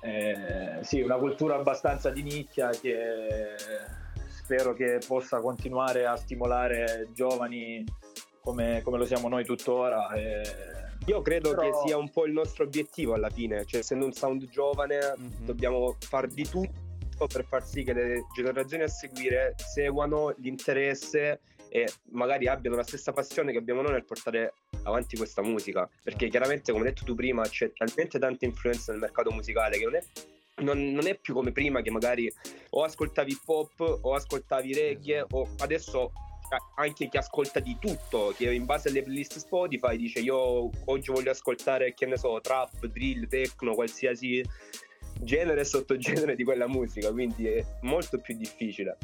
Eh, sì, una cultura abbastanza di nicchia che spero che possa continuare a stimolare giovani come, come lo siamo noi tuttora. E... Io credo Però... che sia un po' il nostro obiettivo alla fine, cioè essendo un sound giovane mm-hmm. dobbiamo far di tutto per far sì che le generazioni a seguire seguano l'interesse e magari abbiano la stessa passione che abbiamo noi nel portare avanti questa musica. Perché chiaramente, come hai detto tu prima, c'è talmente tanta influenza nel mercato musicale che non è non, non, è più come prima che magari o ascoltavi hip hop o ascoltavi reggae esatto. o adesso anche chi ascolta di tutto, che in base alle playlist Spotify dice io oggi voglio ascoltare, che ne so, trap, drill, techno, qualsiasi genere e sottogenere di quella musica, quindi è molto più difficile.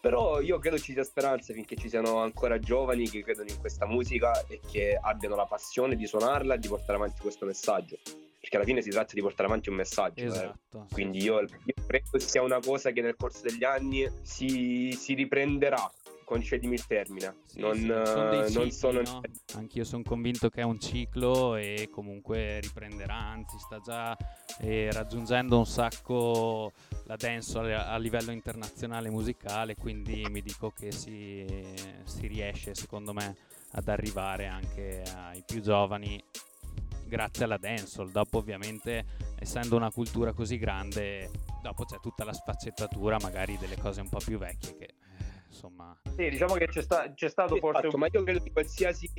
Però io credo ci sia speranza finché ci siano ancora giovani che credono in questa musica e che abbiano la passione di suonarla e di portare avanti questo messaggio. Perché alla fine si tratta di portare avanti un messaggio. Eh. Esatto. Eh. Quindi io, io, credo sia una cosa che nel corso degli anni si, si riprenderà concedimi il termine. Sì, non, sì, sono cicli, sono... No? Anch'io sono convinto che è un ciclo e comunque riprenderà, anzi sta già eh, raggiungendo un sacco la dance a, a, livello internazionale musicale, quindi mi dico che si, si riesce secondo me ad arrivare anche ai più giovani grazie alla dancehall. Dopo ovviamente essendo una cultura così grande, dopo c'è tutta la sfaccettatura magari delle cose un po' più vecchie che insomma. Sì, diciamo che c'è, sta, c'è stato esatto, forse... Un... Ma io credo che qualsiasi,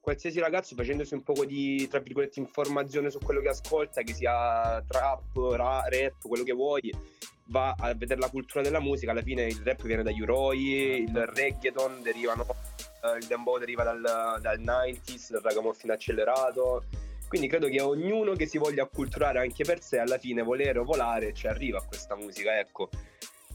qualsiasi ragazzo facendosi un po' di, tra virgolette, informazione su quello che ascolta, che sia trap, ra, rap, quello che vuoi, va a vedere la cultura della musica, alla fine il rap viene dagli Uroi, il certo. reggaeton derivano, uh, il dembow deriva dal, dal 90s, dal ragamuffin accelerato. Quindi credo che ognuno che si voglia acculturare anche per sé, alla fine volere o volare, ci arriva a questa musica, ecco.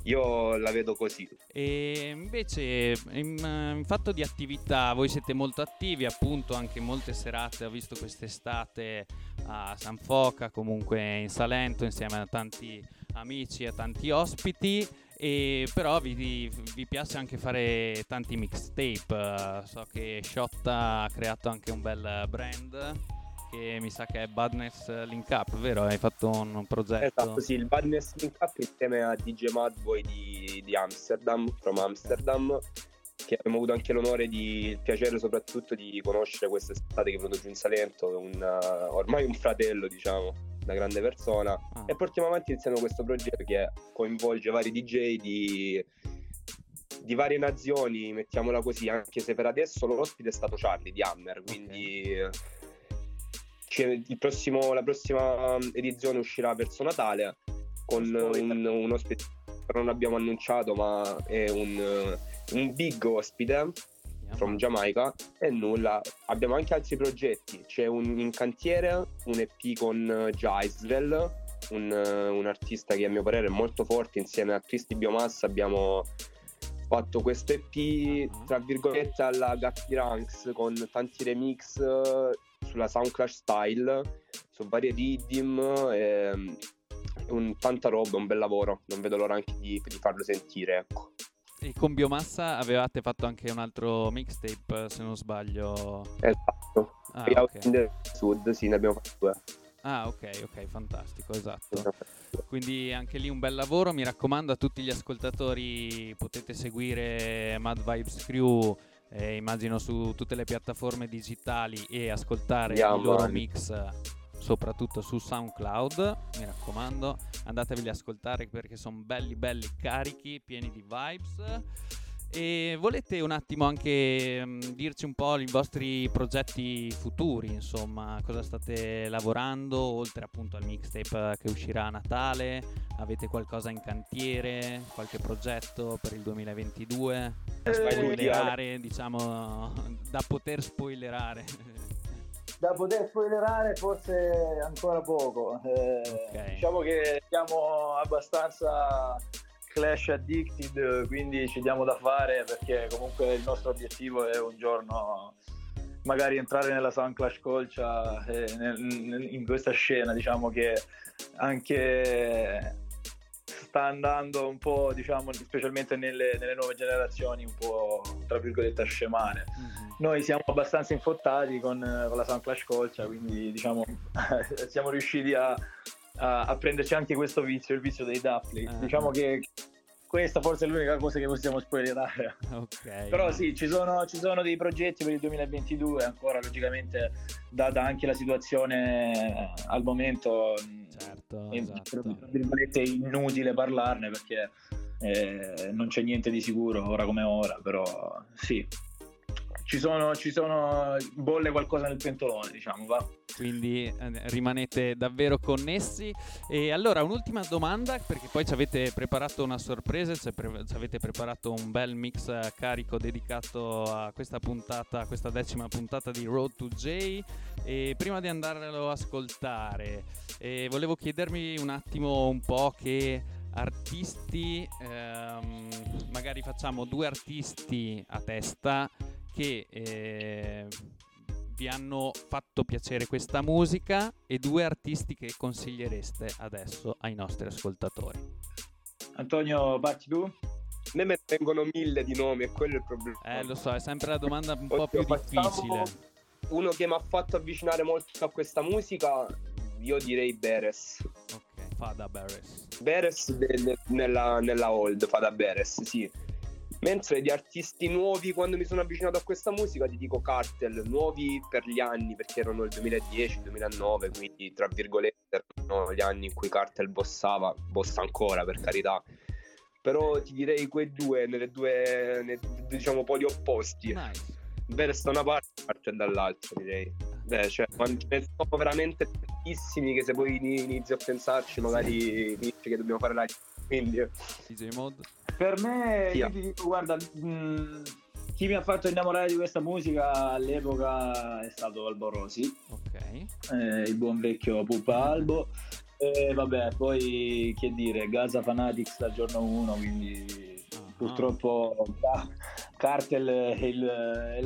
Io la vedo così. E invece, in, in, fatto di attività, voi siete molto attivi, appunto, anche molte serate. Ho visto quest'estate a San Foca, comunque in Salento, insieme a tanti amici a tanti ospiti. E però vi, vi, piace anche fare tanti mixtape. So che Shotta ha creato anche un bel brand che mi sa che è Badness Link Up, vero? Hai fatto un progetto. Esatto, sì, il Badness Link Up insieme a DJ Madboy di, di Amsterdam, from Amsterdam, che abbiamo avuto anche l'onore di il piacere soprattutto di conoscere quest'estate che è venuto giù in Salento, un, uh, ormai un fratello, diciamo, una grande persona. Ah. E portiamo avanti insieme questo progetto che coinvolge vari DJ di di varie nazioni, mettiamola così, anche se per adesso l'ospite è stato Charlie di Hammer, quindi okay prossimo, la prossima edizione uscirà verso Natale con un, un ospite che non abbiamo annunciato, ma è un, un big ospite from Jamaica e nulla. Abbiamo anche altri progetti. C'è un in cantiere un EP con Jaisvel, un, un artista che a mio parere è molto forte insieme a Cristi Biomassa abbiamo fatto questo EP tra virgolette alla Gatti Ranks con tanti remix sulla Soundclash Style su varie rhythm e, un, tanta roba, un bel lavoro non vedo l'ora anche di, di farlo sentire ecco. E con Biomassa avevate fatto anche un altro mixtape se non sbaglio esatto ah, okay. Sud sì ne abbiamo fatto due Ah, ok, ok, fantastico, esatto. Quindi anche lì un bel lavoro. Mi raccomando a tutti gli ascoltatori, potete seguire Mad Vibes Crew. Eh, immagino su tutte le piattaforme digitali e ascoltare yeah, i loro man. mix soprattutto su SoundCloud mi raccomando andatevi ad ascoltare perché sono belli belli carichi pieni di vibes e volete un attimo anche um, dirci un po' i vostri progetti futuri, insomma, cosa state lavorando oltre appunto al mixtape che uscirà a Natale? Avete qualcosa in cantiere, qualche progetto per il 2022? Da spoilerare, diciamo, da poter spoilerare. Da poter spoilerare forse ancora poco. Eh, okay. Diciamo che siamo abbastanza Clash Addicted, quindi ci diamo da fare perché comunque il nostro obiettivo è un giorno magari entrare nella Sound Clash Colcia eh, in questa scena, diciamo che anche sta andando un po', diciamo, specialmente nelle, nelle nuove generazioni, un po' tra virgolette a scemare. Mm-hmm. Noi siamo abbastanza infottati con, con la Sound Clash Colcia, quindi diciamo siamo riusciti a, a, a, prenderci anche questo vizio, il vizio dei Duffley. Uh-huh. Diciamo che questa forse è l'unica cosa che possiamo spoilerare. Okay, Però sì, ci sono, ci sono, dei progetti per il 2022, ancora logicamente data anche la situazione al momento, certo, è, esatto. è inutile parlarne perché eh, non c'è niente di sicuro ora come ora, però sì, ci sono, ci sono bolle qualcosa nel pentolone, diciamo, va. Quindi eh, rimanete davvero connessi. E allora, un'ultima domanda, perché poi ci avete preparato una sorpresa, ci, pre- ci avete preparato un bel mix eh, carico dedicato a questa puntata, a questa decima puntata di Road to J. E prima di andarlo ad ascoltare, eh, volevo chiedermi un attimo un po' che artisti, ehm, magari facciamo due artisti a testa che eh, vi hanno fatto piacere questa musica e due artisti che consigliereste adesso ai nostri ascoltatori. Antonio, parti tu? A me me vengono mille di nomi e quello è il problema. Eh, lo so, è sempre la domanda un po' più difficile. Uno che mi ha fatto avvicinare molto a questa musica, io direi Beres. Ok, Fada Beres. Beres de- de- nella, nella old, Fada Beres, sì Mentre di artisti nuovi, quando mi sono avvicinato a questa musica, ti dico Cartel, nuovi per gli anni, perché erano il 2010-2009, quindi tra virgolette erano gli anni in cui Cartel bossava, bossa ancora per carità. Però ti direi quei due, nelle due, nei, diciamo, poli opposti. Nice. Verso da una parte, Cartel dall'altra, direi. Beh, cioè, ce ne sono veramente tantissimi che se poi inizi a pensarci, magari dici che dobbiamo fare la... Quindi... DJ Mod? Per me, io ti dico, guarda, mh, chi mi ha fatto innamorare di questa musica all'epoca è stato Albo Rosi, okay. eh, il buon vecchio Pupa Albo. E vabbè, poi che dire, Gaza Fanatics dal giorno 1, quindi uh-huh. purtroppo Cartel è, il, è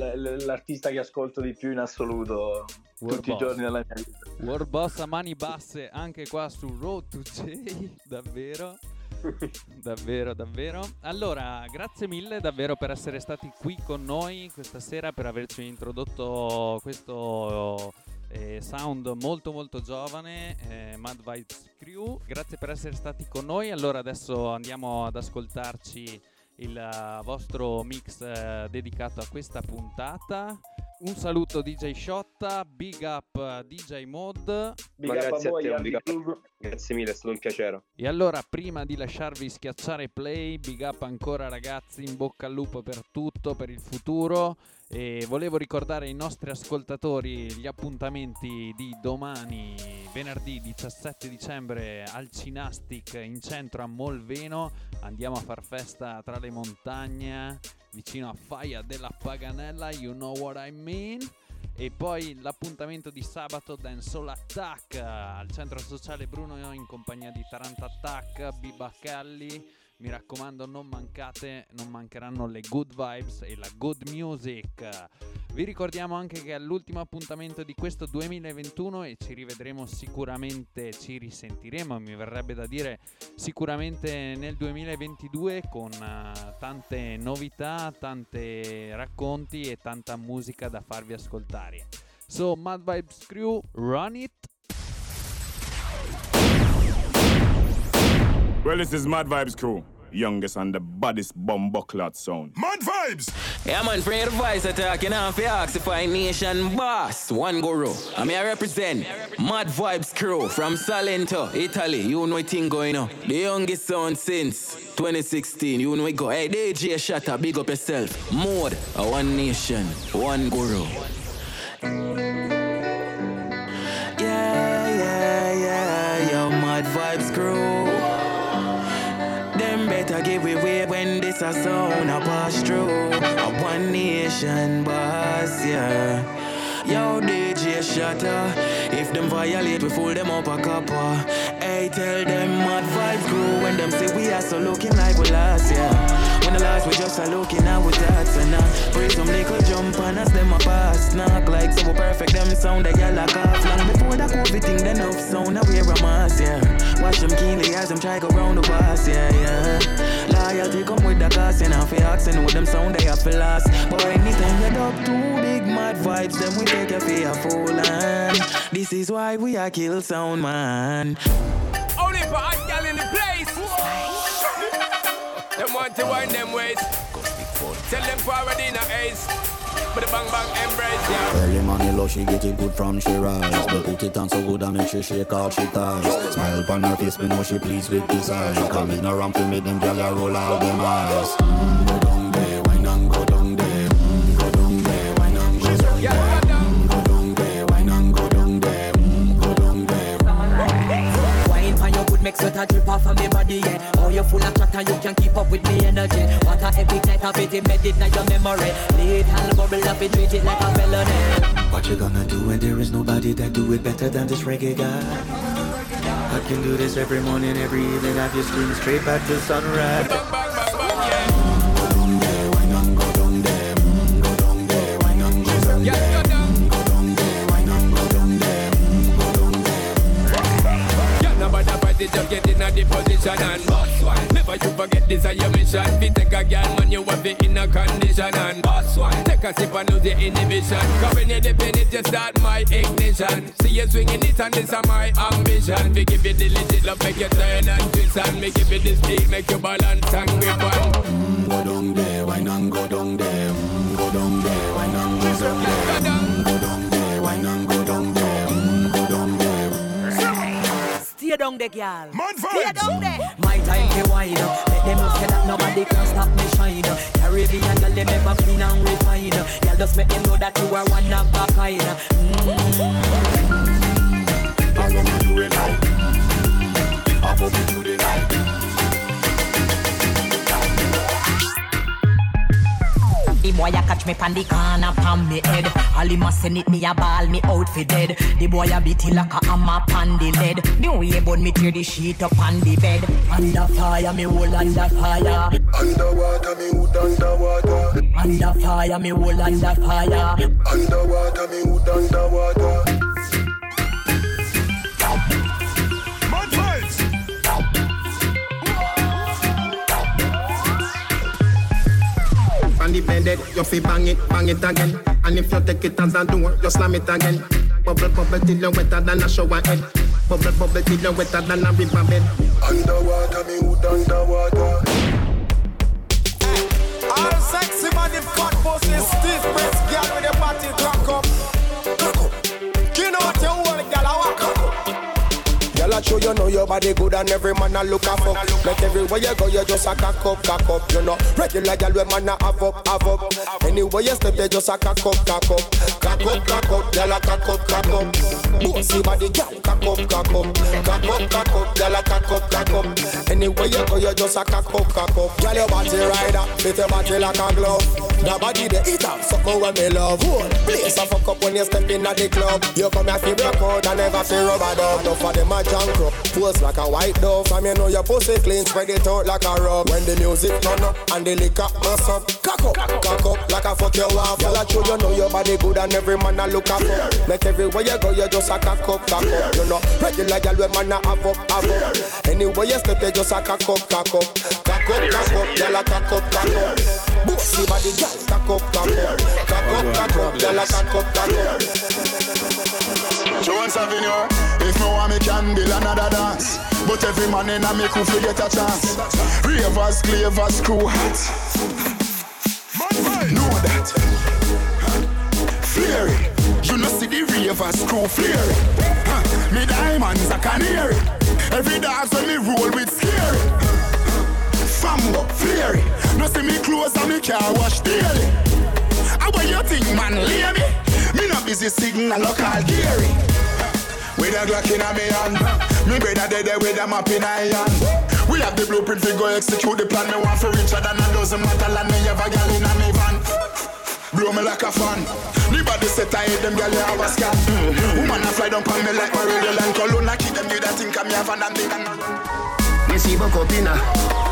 l'artista che ascolto di più in assoluto War tutti Boss. i giorni della mia vita. War Boss a mani basse anche qua su Road to J, davvero. davvero, davvero. Allora, grazie mille davvero per essere stati qui con noi questa sera, per averci introdotto questo eh, sound molto molto giovane, eh, Mad Vibes Crew. Grazie per essere stati con noi. Allora adesso andiamo ad ascoltarci il uh, vostro mix uh, dedicato a questa puntata. Un saluto DJ Shotta, big up DJ Mod. Big grazie a, voi, a te, big up. Grazie mille, è stato un piacere. E allora, prima di lasciarvi schiacciare play, big up ancora ragazzi, in bocca al lupo per tutto, per il futuro. E volevo ricordare ai nostri ascoltatori gli appuntamenti di domani, venerdì 17 dicembre al Cinastic in centro a Molveno. Andiamo a far festa tra le montagne vicino a Faia della Paganella, you know what I mean. E poi l'appuntamento di sabato Dancehall Attack al centro sociale Bruno in compagnia di Taranta Attack, Biba Calli mi raccomando, non mancate, non mancheranno le good vibes e la good music. Vi ricordiamo anche che è l'ultimo appuntamento di questo 2021 e ci rivedremo sicuramente, ci risentiremo, mi verrebbe da dire sicuramente nel 2022 con uh, tante novità, tanti racconti e tanta musica da farvi ascoltare. So, Mad Vibes Crew, run it! Well, this is Mad Vibes Crew. youngest and the baddest bumbleclad sound. Mad vibes! Yeah, man, from your voice attack, you know, for Oxify Nation boss, one guru. I mean, I represent Mad Vibes crew from Salento, Italy. You know what thing going on. The youngest sound since 2016. You know it go. Hey, DJ Shatter, big up yourself. Mode, a one nation, one guru. Yeah, yeah, yeah, yo, Mad Vibes crew better give it way when this a sound a pass through. A one nation boss, yeah. Yo, DJ Shatter. If them violate, we fool them up a copper. Hey, tell them mad vibe crew when them say we are so looking like we yeah. We just a looking at with that and now. Bring some little jump and as them a pass. Knock like so perfect, them sound they get like off. Long before that COVID thing, then up sound, now wear a mask, yeah. Watch them keenly as them try go round the bus, yeah, yeah. Loyalty come with the cost, and if you asking with them sound, they have to last. But anytime you up too big mad vibes, then we take a fool, and this is why we are kill sound, man. Only for hot gal in the place. Them want to wind them ways. Tell them forward in a ace. But the bang bang embrace, yeah. Early money low, she get it good from she rise. But put it on so good, I make she shake all she ties. Smile upon her face, me know she pleased with this eyes. Coming around to make them gyal roll out them eyes. Mm, go down there, wine and go down there. Mm, go down there, wine and go down there. make sweat a drip off of me body, yeah. Oh, you full of chatter, you can keep up with me energy. What a epic night of it embedded in your memory. Lead hand bubble up, it treat it like a felony. What you gonna do when there is nobody that do it better than this reggae guy? I can do this every morning, every evening. Have you scream straight back to sunrise. it, just get in a the position and boss one. Never you forget this is your mission. Fi take a girl, man, you have it in a condition and boss one. Take a sip and lose the inhibition. Cause when you dip in it, you start my ignition. See you swinging it and this is my ambition. We give you the legit love, make you turn and twist and make give you the speed, make you balance and grip on. Mm, go down there, why not go down there? Down there, girl. Man Stay down there. My time to wine up. Let them know that nobody can stop me shine. Caribbean girl, they never clean and refine. Girl, just make them know that you are one of a kind. Mm. I wanna do it like. I hope you do it like. The boy a catch me pan the corner pan me head. All him a send it me a ball me out for dead. The boy a beat it like a hammer pan the lead. The way bun me tear the sheet up on the bed. Under fire me hold under fire. Underwater me hood underwater. Under fire me hold under fire. Underwater me hood underwater. On the bed, you fi bang it, bang it again. And if you take it as a door, you slam it again. Bubble, bubble till you wetter than a shower head. Bubble, bubble till you wetter than a river bed. Underwater, me hood underwater. All sexy man in fat pussy, stiff breast, girl with your body crack up. I show you know your body good and every man a look a fuck. Make everywhere you go, you just a cock up, cock up. You know, regular girl when man a have up, have up. Anywhere you step, you just a cock up, cock up, cock up, cock up. Girl a cock up, cock up. Bossy body, girl cock up, cock up, cock up, cock up. Girl a cock up, cock up. Anywhere you go, you just a cock up, cock up. Girl your body rider, fit your body like a glove. The body the eat up, something when me love. Whoa, place a fuck up when you step in at the club. You come here feel broke out and never feel rubber dub. Enough for them a junk up, pose like a white dove. From you know your pussy clean, spread it out like a rug. When the music turn up and the liquor mess up, cock up, cock up like a fuck your wife. I show you know your body good and every man a look up. Make everywhere you go, you just a cock up, cock up. You know, regular girl when man a have up, have up. Anywhere you step, you just a cock up, cock up, cock up, cock up. Girl, a cock up, cock up. Bossy body, girl, cock up, cock up, cock up, cock up. Girl, a cock up, cock up. Jones Avenue, if me want me can build another dance. But every man in a me could forget a chance. Ravers, clavers, crew hats. Know that. Flary, you know see the ravers crew flary. Huh. Me diamonds a canary. Every dance when me roll with scary. Fambo, flary. No see me clothes and me car wash daily. How about you think man, lay me? Busy signal local Gary. With a Glock in a me hand Me brother dead there with a map in iron We have the blueprint to go execute the plan. Me want for richer than a dozen metal And me have a gal in a me van. Blow me like a fan. Me body set I hate them gal you have a scan. Woman a fly down on me like Marilyn and Cologne I keep them do that me have an and and Me see Bokopina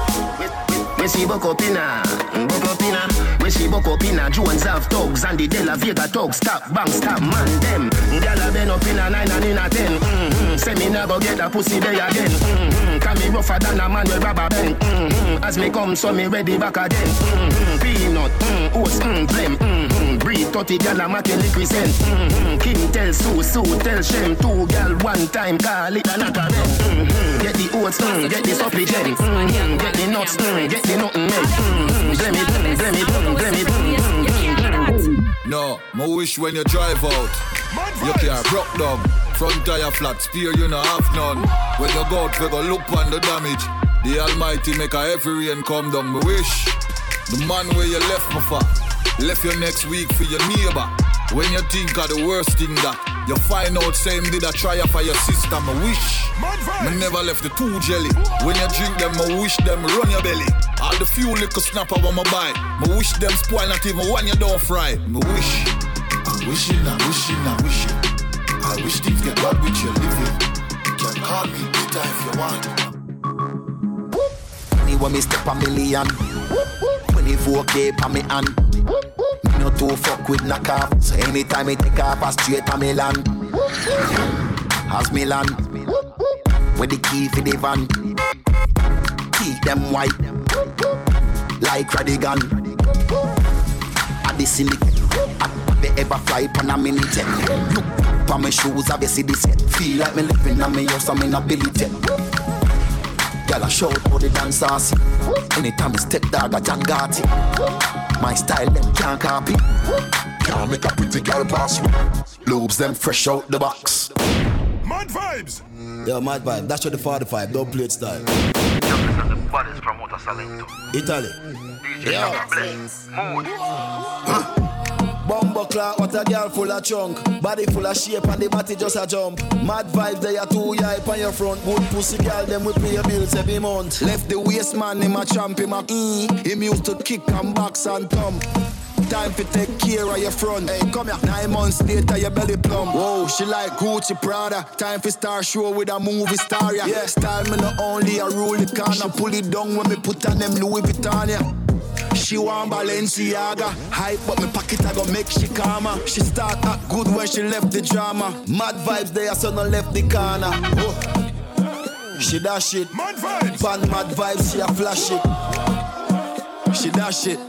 Me see Bokopina Bokopina Me see Bokopina Jones have thugs And the De Vega thugs Stop bang stop man them Gyal a been up in a nine and in a ten mm-hmm. Say me never get a pussy there again mm-hmm. Can me rougher than a man with rubber band mm-hmm. As me come so me ready back again mm-hmm. Peanut, mm, oats, mm, blem mm-hmm. Breed 30 gyal a make liquid cent mm-hmm. King tell Sue, Sue tell Shem Two gyal one time call it a knock a mm-hmm. Get the oats, mm, get the supplement mm-hmm. Get the nuts, mm, get the nothing milk mm-hmm. Blem it, mm, blem it, mm, blem it, mm, mm, No, my wish when you drive out, you can broke down. Front tire flat, spear you no have none. When you go out, we go look on the damage. The Almighty make a heavy rain come down. My wish, the man where you left me for, left you next week for your neighbor. When you think of the worst thing that you find out, same did I try for your sister. My wish, me never left the two jelly. When you drink them, I wish them run your belly. All the few little snapper when my buy, my wish them spoil not even one you don't fry. My wish, I'm wishing, I'm wishing, I'm wishing. I wish things get bad with your living. You can call me Peter if you want. Money when me step a million. When he vote day pa me hand. Me no too fuck with knock off. So anytime me take off, I straight to me land. As me land. With the key for the van. Keep them white. Like Radigan. At the silly. They ever fly pan a mini jet. Look for my shoes, I you see the set? Feel like me living on me house, I'm in a billy jet. Girl, I shout how the dancers. Anytime I step dog, I John Gotti. My style, them can't copy. Can't make a pretty girl pass me. Lobes them fresh out the box. Mad vibes. Yeah, mad vibe. That's what the 45. Don't play it style. baddest promoter Italy. DJ Shaka Mood. Bumbo clock, what a girl full of chunk. Body full of shape and the body just a jump. Mad vibes, they are too hype on your front. Good pussy girl, them we pay your bills every month. Left the waist man, him a champ, him a mm. Him used to kick and box and thump. Time to take care of your front. Hey, come here. Nine months later, your belly plump. Whoa, she like Gucci Prada. Time for star show with a movie star. Yeah, yeah style me not only a rule the corner. Pull it down when me put on them Louis Vuitton. Yeah. She want Balenciaga. Hype but me pocket I go make she calmer. She start act good when she left the drama. Mad vibes there so no left the corner. Oh. She dash it. Mad vibes. Pan mad vibes she a flash it. She dash it.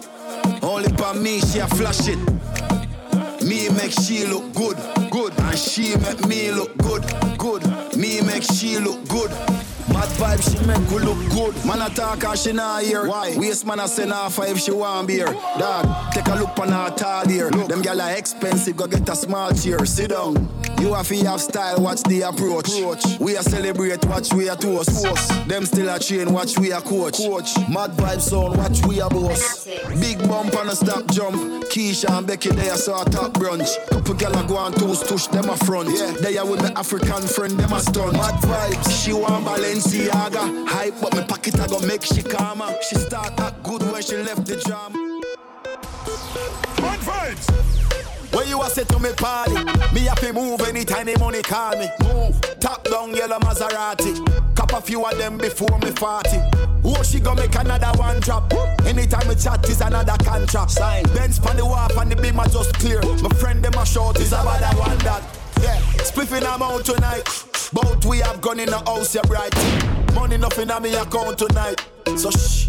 Only pan me she a flash it. Me make she look good, good. And she make me look good, good. Me make she look good Mad vibe, she make we look good. Man attack her, she not here. Why? Waste man a send her five, she want beer. Dad, take a look on her tall here. Them gyal are expensive, go get a small chair. Sit down. You have to have style, watch the approach. We are celebrate, watch we are toast. Them still a train, watch we are coach. Mad vibe sound, watch we are boss. Big bump and a stop jump. Keisha and Becky, they are saw top brunch. Couple gal a go on toast, touch them a front. Yeah, they are with my African friend, them a stunt. Mad vibes, she want Balenciaga. Hype, but my pocket I go make she calmer. She start act good when she left the jam. Mad vibes. When you a say to me party, me happy move anytime the money call me. Move, top down yellow Maserati. Cop a few of them before me party. Oh, she gonna make another one drop. Anytime we chat is another contract. Sign. Benz pan the wharf and the beam are just clear. My friend them a short is about that one that. Yeah, spliffing I'm out tonight. Both we have gone in the house, you bright. Money nothing on me account tonight. So shh,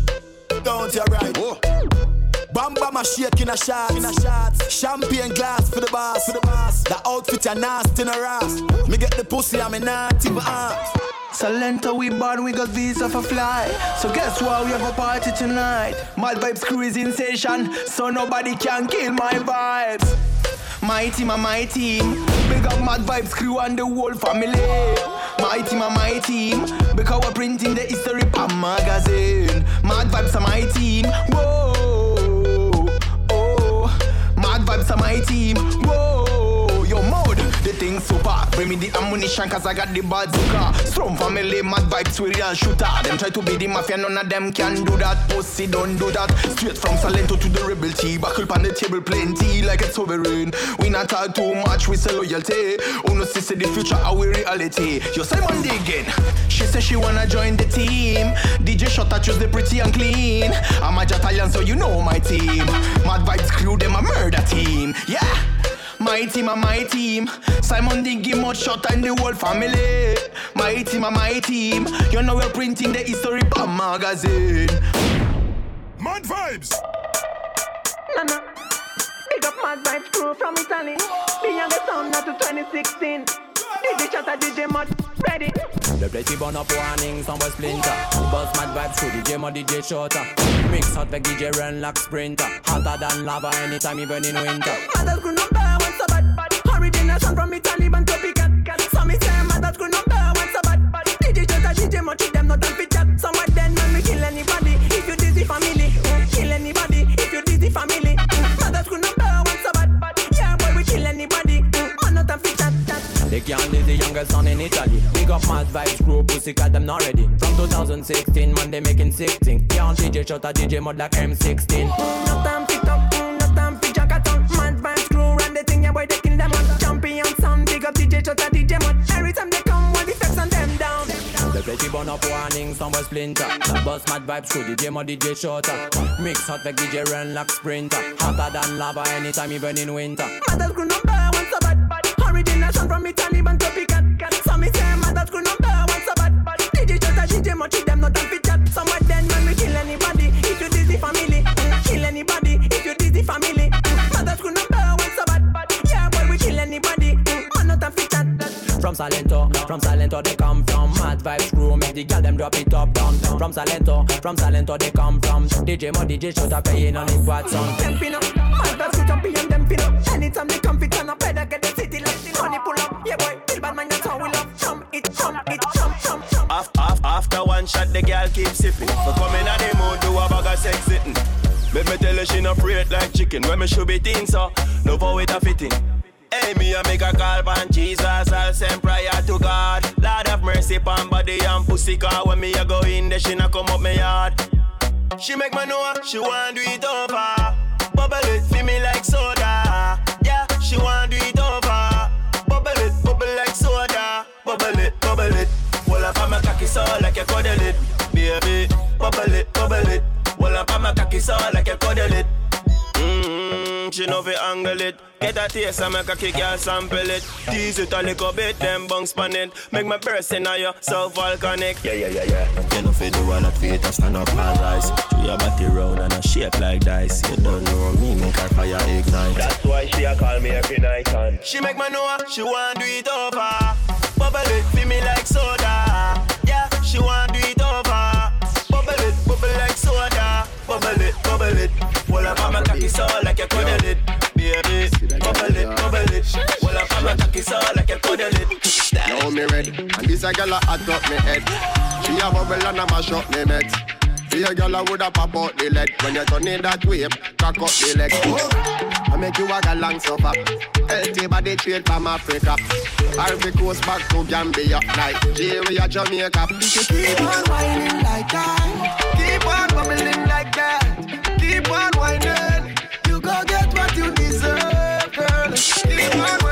don't you right. Oh. Bam bam a shake in a shot, in a shot. Champagne glass for the boss, for the boss. The outfit a nasty in a ass. Me get the pussy, I'm a naughty but ask. Salento, we born, we got visa for fly. So guess what? We have a party tonight. Mad vibes crew is in session, so nobody can kill my vibes. My team my team. Big up Mad Vibes crew and the whole family. My team my team. Because we're printing the history pan magazine. Mad Vibes are my team. Whoa. My team. Whoa. Yo, mode. The thing super. Bring me the ammunition cause I got the bazooka. Strong family, mad vibes, we real shooter. Them try to be the mafia, none of them can do that. Pussy don't do that. Straight from Salento to the rebel tea. Back up on the table, plenty like it's sovereign. We not talk too much, we say loyalty. Uno see say the future, our reality. Yo, Simon digging. She say she wanna join the team. DJ Shota choose the pretty and clean. I'm a Italian, so you know my team. Mad vibes crew, them a murder team. Yeah. My team and my team. Simon Diggy much shot and the whole family. My team and my team. You know we're printing the history bomb magazine. Mad vibes. Nana. Big up Mad Vibes crew from Italy. Beyond the sound now to 2016. DJ Shatta, DJ Mud, ready. The play burn up warning, some boy splinter. Bust mad vibes through DJ mod DJ shorter. Mix hot like DJ run like sprinter. Hotter than lava anytime even in winter. Mother's crew number one so bad. Original sound from Italy, but copycat. Some me say mother's crew number one so bad. DJ Shatta, DJ Mud, them not done fit chat. Some of them when we kill anybody. If you dizzy family, kill anybody. If you dizzy family, They can't live the youngest son in Italy. Big up mad vibes crew, pussy got them not ready. From 2016, man, they making 16. Can't DJ shot a DJ mod like M16. No time fit up, no time fit jack at all. Mad vibes crew, run the thing, yeah, boy, they kill them on. Champion sound, big up DJ Shota, DJ Mod. Every time they come, one the steps on them down. The play burn up warning, some boy splinter. The bust mad vibes through DJ mod DJ shorter. Mix hot like DJ run like sprinter. Hotter than lava anytime even in winter. Mother's crew number. Original sound from Italy, but copycat. Some me say mother's crew number one so bad. DJ Shota, DJ Mod, them not done fit chat. Some of them when we kill anybody. If you dizzy family, mm, kill anybody. If you dizzy family, mm, mother's crew number one so bad. Yeah, boy, we kill anybody. Mm, man, not done fit chat. From Salento, from Salento they come from Mad vibes crew, make the girl them drop it up down. From Salento, from Salento they come from DJ Mo, DJ Shot up paying on it what son. Them pin mad vibes crew champion, them pin. Anytime they come fit on a better get it, jump it, jump. Af- af- after one shot, the girl keep sipping. For coming at the mood, do a bag of sex sitting. Make me tell her she no afraid like chicken. When me should be thin, so no for it a fitting. Hey, me a make a call pan Jesus, I'll send prayer to God. Lord have mercy pan body and pussy car. When me a go in there, she not come up me yard. She make me know she want do it over. Bubble it, feel me like soda. Yeah, she want do it so like you cuddle it, baby. Bubble it, bubble it. Hold up on my cocky so like you cuddle it. Mmm, she know fi angle it. Get a taste and make a kick girl sample it. Tease it a little bit, then bounce pan it. Make my burst in your so volcanic. Yeah, yeah, yeah, yeah. You know fi do all that feet and stand up and rise Through your body round and a shape like dice You don't know me, make her fire ignite That's why she a call me every night and she make me know she want do it over. Bubble it, feel me like soda. She want do it over. Bubble it, bubble like soda. Bubble it, bubble it. Pull up on my cocky soul like a cuddle it, baby. Bubble it, bubble it. Pull up on my cocky soul like a cuddle it. Now me red, and this a girl a hot up me head. She a bubble and a mash up me met. Be a girl a woulda pop out the leg when you turn in that way, cock up the leg. I make you walk along suffer. Healthy body trade from Africa. Ivory Coast back to Gambia, Nigeria, Jamaica. Keep on whining like that. Keep on bubbling like that. Keep on whining. You go get what you deserve, girl. Keep on whining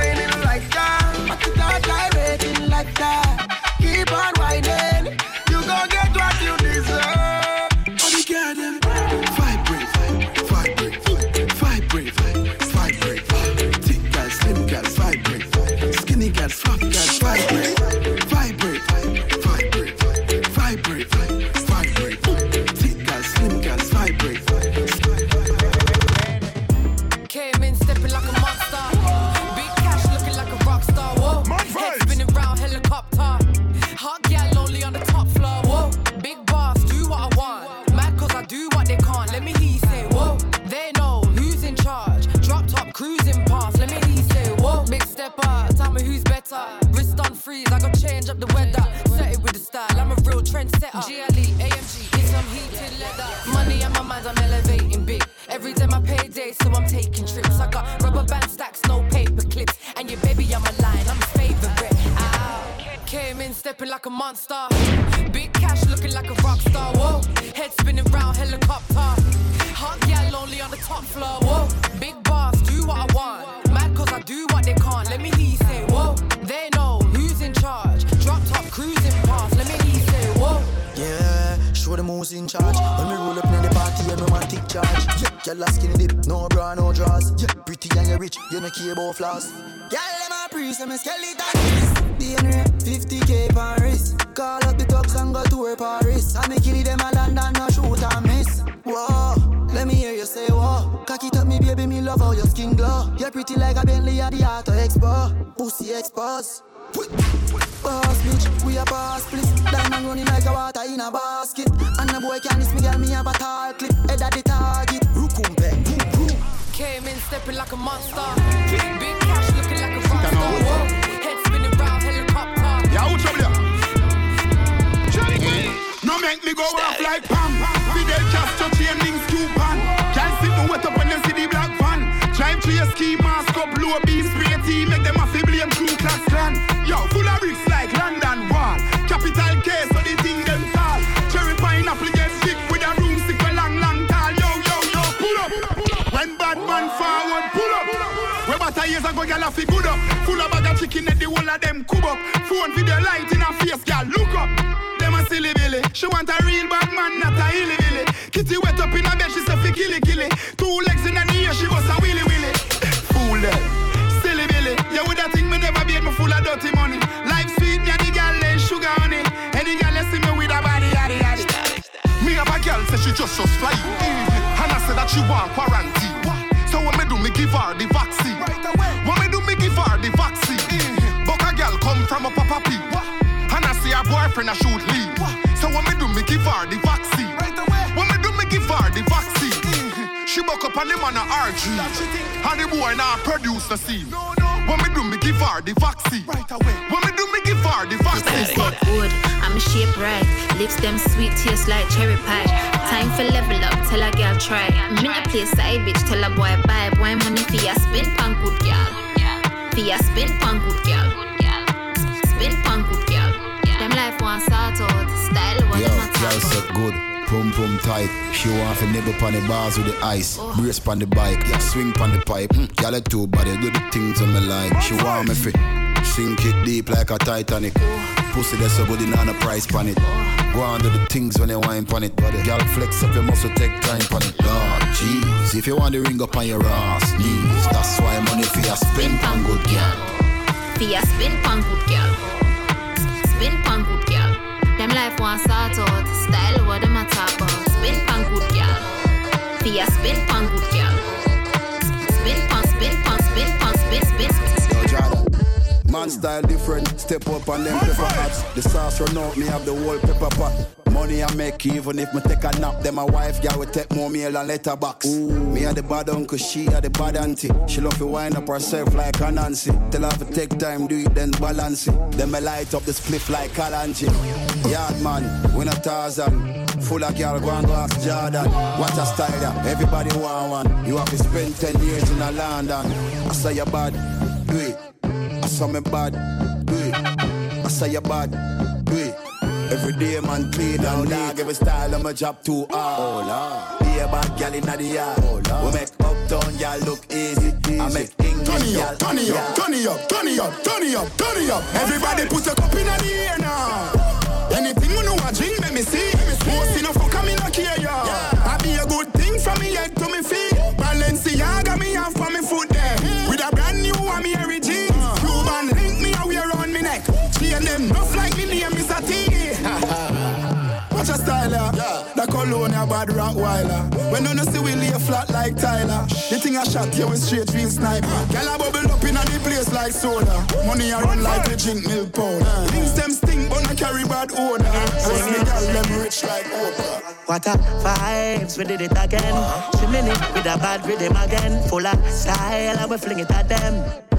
see her boyfriend a shoot leave. So what me do, me give her the vaccine. What me do, me give her the vaccine. She buck up on the man a RG. And the boy now produce the scene. What me do, me give her the vaccine. What me do, me give her the vaccine. Step good, I'm a shape right. Lips them sweet, taste like cherry pie. Time for level up, tell a girl try. Me no play side bitch, tell a boy buy. Boy money for ya spin pan good girl. For ya spin pan good girl. Spin pan good girl. Life sort out, style Yo, a girl set good. Pum pum tight. She want to nibble pon the bars with the ice. Brace pon the bike, yeah, swing pon the pipe. Mm, girl it too body, do the things on me like. She want me fi sink it deep like a Titanic. Pussy that's so good, not a price pon it. Go on do the things when you wine pon it. Girl flex up your muscle, take time pon it. Lord, jeez, if you want the ring up on your ass, knees. That's why money for your spend pon good girl. For ya spin pan good girl. Spin pan good girl. Them life want sort out, style what them a talk about. Spin pan good girl. For ya spin pan good girl. Spin pan, spin pan, spin pan, spin, spin. Yo. Man style different, step up and them pepper hats. The sauce run out, me have the whole pepper pot. Money I make even if me take a nap, then my wife girl will take more meal and letterbox. Ooh. Me a the bad uncle, she a the bad auntie. She love to wind up herself like a Nancy. Tell her to take time, do it, then balance it. Then me light up the spliff like Kalanji. Yard man, we not Tarzan. Full of girl, go and go ask Jordan. What a style, yeah. Everybody want one. You have to spend 10 years in a London. I say you bad, do it. I saw me bad, do it. I say you bad, do it. Every day man clean down dog Every style of my job too hard Oh Lord Be a bad gal in the yard Oh Lord We make uptown gal look easy, easy. I make English Turn it up, turn it up, turn it up, turn it up, turn it up, turn it up. Everybody put a cup in the air now. Anything we know I drink, let me see. Most a fuck, I'm in a care, yeah. I be a good thing from me head to me feet. Cologne a bad Rottweiler. When you see we lay flat like Tyler. The thing I shot you with straight real sniper. Girl a bubble up in a the place like soda. Money a run like a drink milk powder. Things them stink but I carry bad odor. Most me girl them rich like Oprah. What a vibes, we did it again. It with a bad rhythm again. Full of style, and we fling it at them.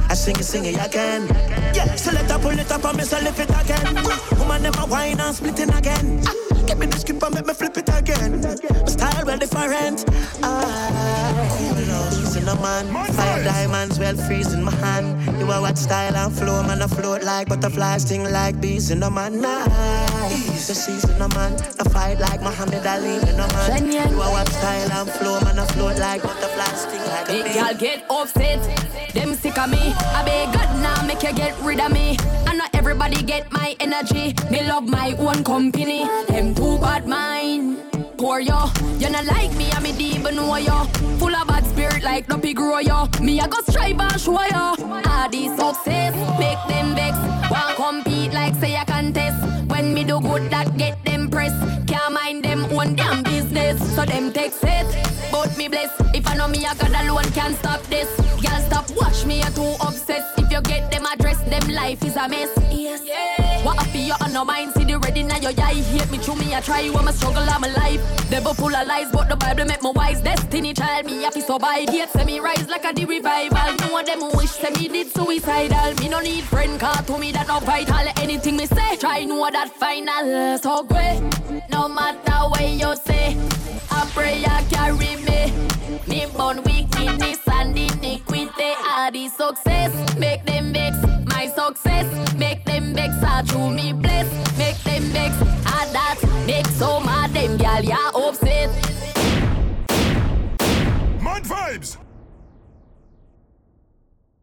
I sing it, sing it again. Yeah, so let her pull it up and me so lift it again. Woman never whine and split it again. Ah, me the script and make me flip it again. My style well different. I lose in a man. Five diamonds well freeze in my hand. You are what style and flow, man. I float like butterflies, sting like bees in a man. Nice. The season a man. I fight like Muhammad Ali in a man. You are what style and flow, man. I float like butterflies, sting like a Big bee. girl get upset, them sick of me. I beg God now make you get rid of me. And not everybody get my energy. Me love my own company. Them too bad mind. Poor yo, you not like me, I'm a deep know yo. Full of bad spirit like Duppy grow yo. Me I go strive and show yo. All these success make them vex. Want compete like say a contest. When me do good that get them press. Can't mind them own damn business. So them take it. But me bless. If I know me, I got alone can't stop this. Girl, stop watch me, you're too obsessed. If you get them address, them life is a mess. Yes. What I feel on no mind, see the ready now your eye. Hate me through me, I try, I'm a struggle, I'm alive. Devil full of lies, but the Bible make me wise. Destiny child, me to survive. Yet me rise like a the revival. No one them wish me did suicidal. Me no need friend, car to me that no vital. Anything me say, try know that final. So great, no matter what you say. I pray I carry me. Me born wickedness and iniquity are the success. Make them vex my success. Make them vex, I through me bless. Make them vex, I that. Make so mad them gal, ya yeah, upset. Mind vibes!